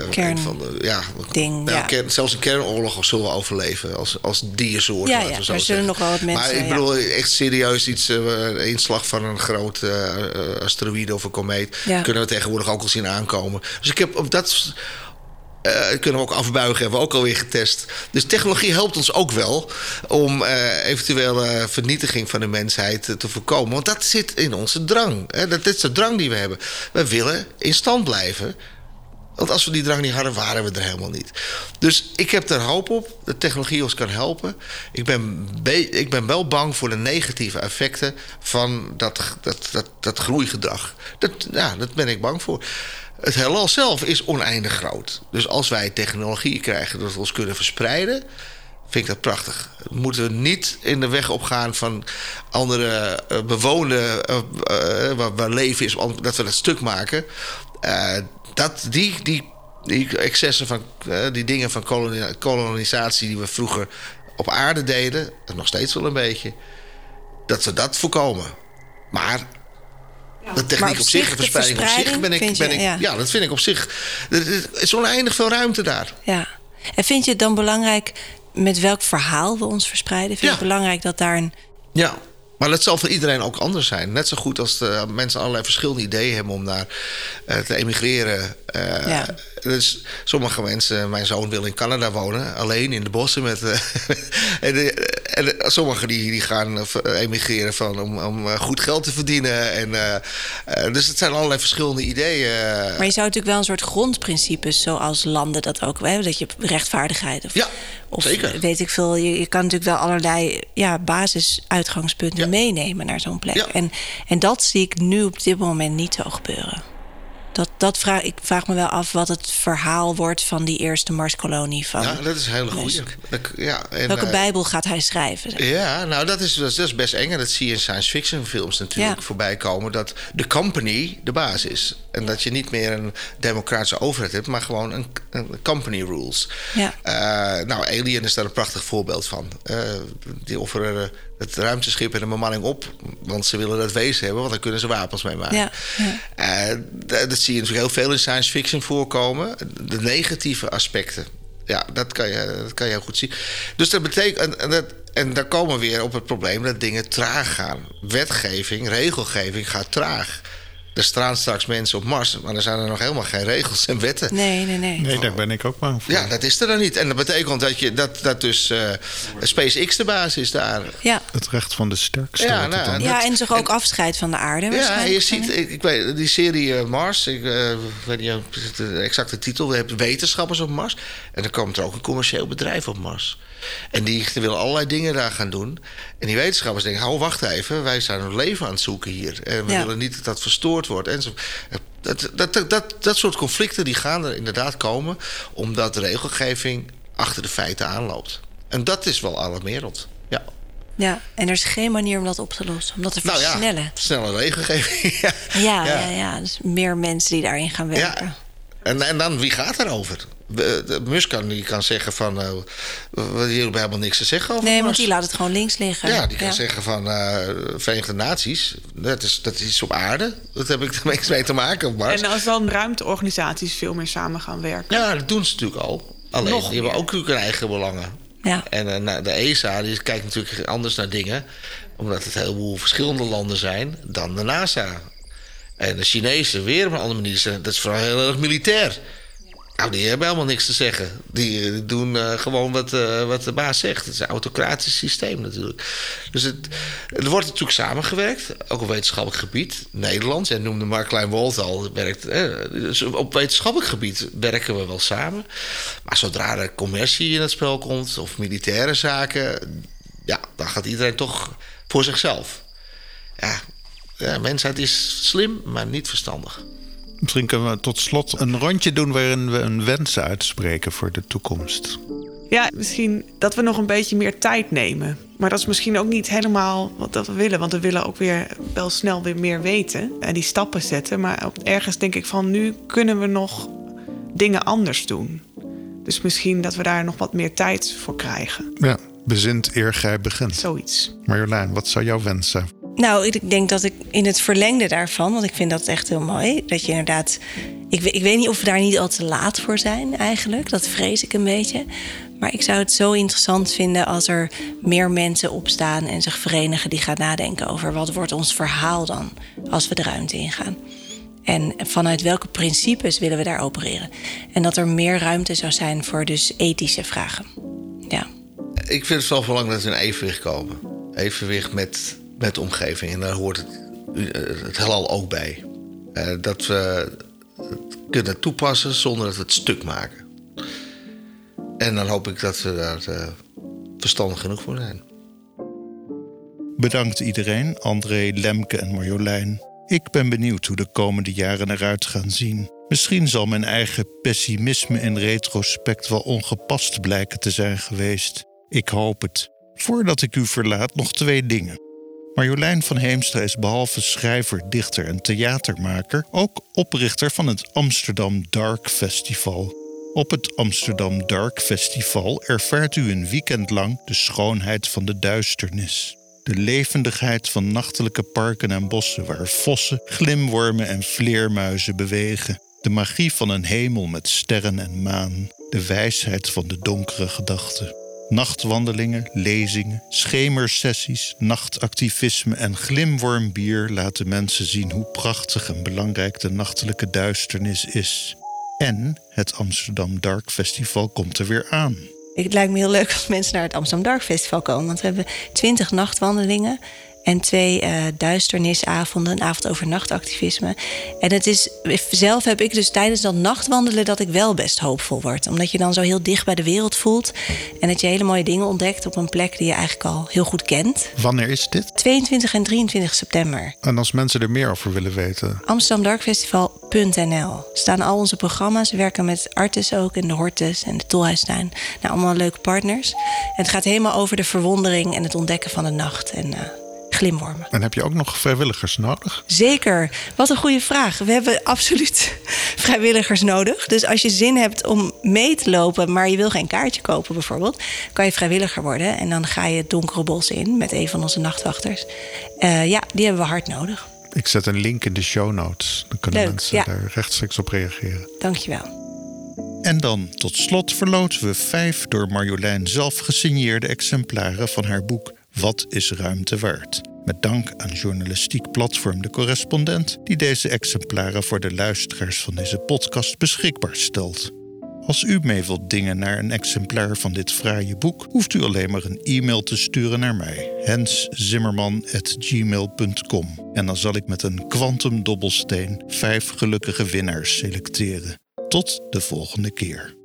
Kern van de, ja, ding, nou, ja. Kern, zelfs een kernoorlog zullen we overleven als, als diersoort. Ja, ja er zullen nog wel wat mensen... Maar ik bedoel, echt serieus iets, een inslag van een grote asteroïde of een komeet... kunnen we tegenwoordig ook al zien aankomen. Dus ik heb op dat uh, kunnen we ook afbuigen, hebben we ook alweer getest. Dus technologie helpt ons ook wel om uh, eventuele vernietiging van de mensheid te voorkomen. Want dat zit in onze drang. Hè? Dat, is de drang die we hebben. We willen in stand blijven. Want als we die drang niet hadden, waren we er helemaal niet. Dus ik heb er hoop op dat technologie ons kan helpen. Ik ben, ik ben wel bang voor de negatieve effecten van dat, dat, dat, dat groeigedrag. Dat, ja, dat ben ik bang voor. Het heelal zelf is oneindig groot. Dus als wij technologie krijgen dat we ons kunnen verspreiden, vind ik dat prachtig. Moeten we niet in de weg opgaan van andere uh, waar, leven is, dat we dat stuk maken. dat, die, die, die excessen van die dingen van kolonisatie die we vroeger op aarde deden, nog steeds wel een beetje, dat we dat voorkomen. Maar de techniek op, zich, de verspreiding, op zich, ben ik, ben ik ja. dat vind ik op zich. Er is oneindig veel ruimte daar. Ja. En vind je het dan belangrijk met welk verhaal we ons verspreiden? Vind je het belangrijk dat daar een. Ja. Maar dat zal voor iedereen ook anders zijn. Net zo goed als de mensen allerlei verschillende ideeën hebben om naar uh, te emigreren. Uh, ja. Dus sommige mensen, mijn zoon wil in Canada wonen, alleen in de bossen. Met, uh, en, en sommigen die, die gaan emigreren van, om, om goed geld te verdienen. En, dus het zijn allerlei verschillende ideeën. Maar je zou natuurlijk wel een soort grondprincipes, zoals landen dat ook hebben, dat je rechtvaardigheid of, ja, of zeker. weet ik veel. Je, je kan natuurlijk wel allerlei ja, basisuitgangspunten meenemen naar zo'n plek. En, en dat zie ik nu op dit moment niet zo gebeuren. Dat, dat vraag, ik vraag me wel af wat het verhaal wordt van die eerste Marskolonie. Van ja, dat is een hele goede. Ja, en, Welke uh, Bijbel gaat hij schrijven? Ja, nou dat is, dat is best eng. En dat zie je in science fiction films natuurlijk voorbij komen. Dat de company de baas is. En dat je niet meer een democratische overheid hebt, maar gewoon een, een company rules. Ja. Uh, nou, Alien is daar een prachtig voorbeeld van. Uh, die offeren het ruimteschip en de bemanning op. Want ze willen dat wezen hebben, want dan kunnen ze wapens mee maken. Ja, ja. Uh, dat zie je natuurlijk heel veel in science fiction voorkomen. De negatieve aspecten. Ja, dat kan je, dat kan je heel goed zien. Dus dat betekent. En, dat, en daar komen we weer op het probleem dat dingen traag gaan. Wetgeving, regelgeving gaat traag. Er staan straks mensen op Mars, maar er zijn er nog helemaal geen regels en wetten. Nee, nee, nee. Nee, daar ben ik ook bang voor. Ja, dat is er dan niet. En dat betekent dat, je, dat, dat dus uh, SpaceX de baas is daar. Ja. Het recht van de sterkste. Ja, nou, ja en zich ook en, afscheid van de aarde. Ja, je ziet, ik, ik, weet, die serie uh, Mars, ik uh, weet niet de exacte titel, we hebben wetenschappers op Mars. En dan komt er ook een commercieel bedrijf op Mars. En die willen allerlei dingen daar gaan doen. En die wetenschappers denken: hou, wacht even, wij zijn een leven aan het zoeken hier. En we willen niet dat dat verstoord wordt. En zo. Dat, dat, dat, dat, soort conflicten die gaan er inderdaad komen, omdat de regelgeving achter de feiten aanloopt. En dat is wel alarmerend. Ja. Ja, en er is geen manier om dat op te lossen, om dat te nou versnellen. Ja, snelle regelgeving. ja. Ja, ja. ja, ja, Dus meer mensen die daarin gaan werken. En, en dan, wie gaat erover? Musk kan, die kan zeggen van... Uh, jullie hebben helemaal niks te zeggen over Nee, want die laat het gewoon links liggen. Ja, die kan zeggen van uh, Verenigde Naties... Dat is, dat is op aarde. Dat heb ik er niks mee te maken op Mars. En als dan ruimteorganisaties veel meer samen gaan werken? Ja, dat doen ze natuurlijk al. Alleen, Nog die hebben ook hun eigen belangen. Ja. En uh, de ESA die kijkt natuurlijk anders naar dingen... omdat het een heleboel verschillende landen zijn... dan de NASA. En de Chinezen weer op een andere manier. Dat is vooral heel erg militair. Nou, die hebben helemaal niks te zeggen. Die eh, doen uh, gewoon wat, uh, wat de baas zegt. Het is een autocratisch systeem natuurlijk. Dus het, er wordt natuurlijk samengewerkt, ook op wetenschappelijk gebied. Nederland, en noemde Mark Klein-Wolt al, werkt, dus op wetenschappelijk gebied werken we wel samen. Maar zodra er commercie in het spel komt, of militaire zaken, ja, dan gaat iedereen toch voor zichzelf. Ja, ja mensheid is slim, maar niet verstandig. Misschien kunnen we tot slot een rondje doen waarin we een wens uitspreken voor de toekomst. Ja, misschien dat we nog een beetje meer tijd nemen. Maar dat is misschien ook niet helemaal wat we willen. Want we willen ook weer wel snel weer meer weten en die stappen zetten. Maar ergens denk ik van nu kunnen we nog dingen anders doen. Dus misschien dat we daar nog wat meer tijd voor krijgen. Ja, bezint eer gij begint. Zoiets. Marjolein, wat zou jouw wens zijn? Nou, ik denk dat ik in het verlengde daarvan, want ik vind dat echt heel mooi, dat je inderdaad. Ik, ik weet niet of we daar niet al te laat voor zijn eigenlijk. Dat vrees ik een beetje. Maar ik zou het zo interessant vinden als er meer mensen opstaan en zich verenigen die gaan nadenken over wat wordt ons verhaal dan als we de ruimte ingaan. En vanuit welke principes willen we daar opereren? En dat er meer ruimte zou zijn voor dus ethische vragen. Ja. Ik vind het wel belangrijk dat we in evenwicht komen. Evenwicht met met de omgeving. En daar hoort het, het heelal ook bij. Uh, dat we het kunnen toepassen zonder dat we het stuk maken. En dan hoop ik dat we daar uh, verstandig genoeg voor zijn. Bedankt iedereen, André, Lemke en Marjolein. Ik ben benieuwd hoe de komende jaren eruit gaan zien. Misschien zal mijn eigen pessimisme in retrospect wel ongepast blijken te zijn geweest. Ik hoop het. Voordat ik u verlaat, nog twee dingen. Marjolein van Heemstra is behalve schrijver, dichter en theatermaker ook oprichter van het Amsterdam Dark Festival. Op het Amsterdam Dark Festival ervaart u een weekend lang de schoonheid van de duisternis. De levendigheid van nachtelijke parken en bossen waar vossen, glimwormen en vleermuizen bewegen. De magie van een hemel met sterren en maan. De wijsheid van de donkere gedachten. Nachtwandelingen, lezingen, schemersessies, nachtactivisme en glimwormbier laten mensen zien hoe prachtig en belangrijk de nachtelijke duisternis is. En het Amsterdam Dark Festival komt er weer aan. Het lijkt me heel leuk als mensen naar het Amsterdam Dark Festival komen. Want we hebben twintig nachtwandelingen en twee uh, duisternisavonden, een avond over nachtactivisme. En het is, zelf heb ik dus tijdens dat nachtwandelen dat ik wel best hoopvol word. Omdat je dan zo heel dicht bij de wereld voelt. En dat je hele mooie dingen ontdekt op een plek die je eigenlijk al heel goed kent. Wanneer is dit? 22 en 23 september. En als mensen er meer over willen weten? AmsterdamDarkFestival.nl staan al onze programma's. We werken met Artis ook en de Hortus en de Tolhuistuin. Nou, allemaal leuke partners. En het gaat helemaal over de verwondering en het ontdekken van de nacht. En uh, glimwormen. En heb je ook nog vrijwilligers nodig? Zeker. Wat een goede vraag. We hebben absoluut vrijwilligers nodig. Dus als je zin hebt om mee te lopen, maar je wil geen kaartje kopen bijvoorbeeld, kan je vrijwilliger worden. En dan ga je het donkere bos in met een van onze nachtwachters. Uh, ja, die hebben we hard nodig. Ik zet een link in de show notes. Dan kunnen mensen daar rechtstreeks op reageren. Dankjewel. En dan tot slot verloten we vijf door Marjolein zelf gesigneerde exemplaren van haar boek wat is ruimte waard? Met dank aan journalistiek platform De Correspondent, die deze exemplaren voor de luisteraars van deze podcast beschikbaar stelt. Als u mee wilt dingen naar een exemplaar van dit fraaie boek, hoeft u alleen maar een e-mail te sturen naar mij, henszimmerman.gmail.com. En dan zal ik met een kwantumdobbelsteen vijf gelukkige winnaars selecteren. Tot de volgende keer.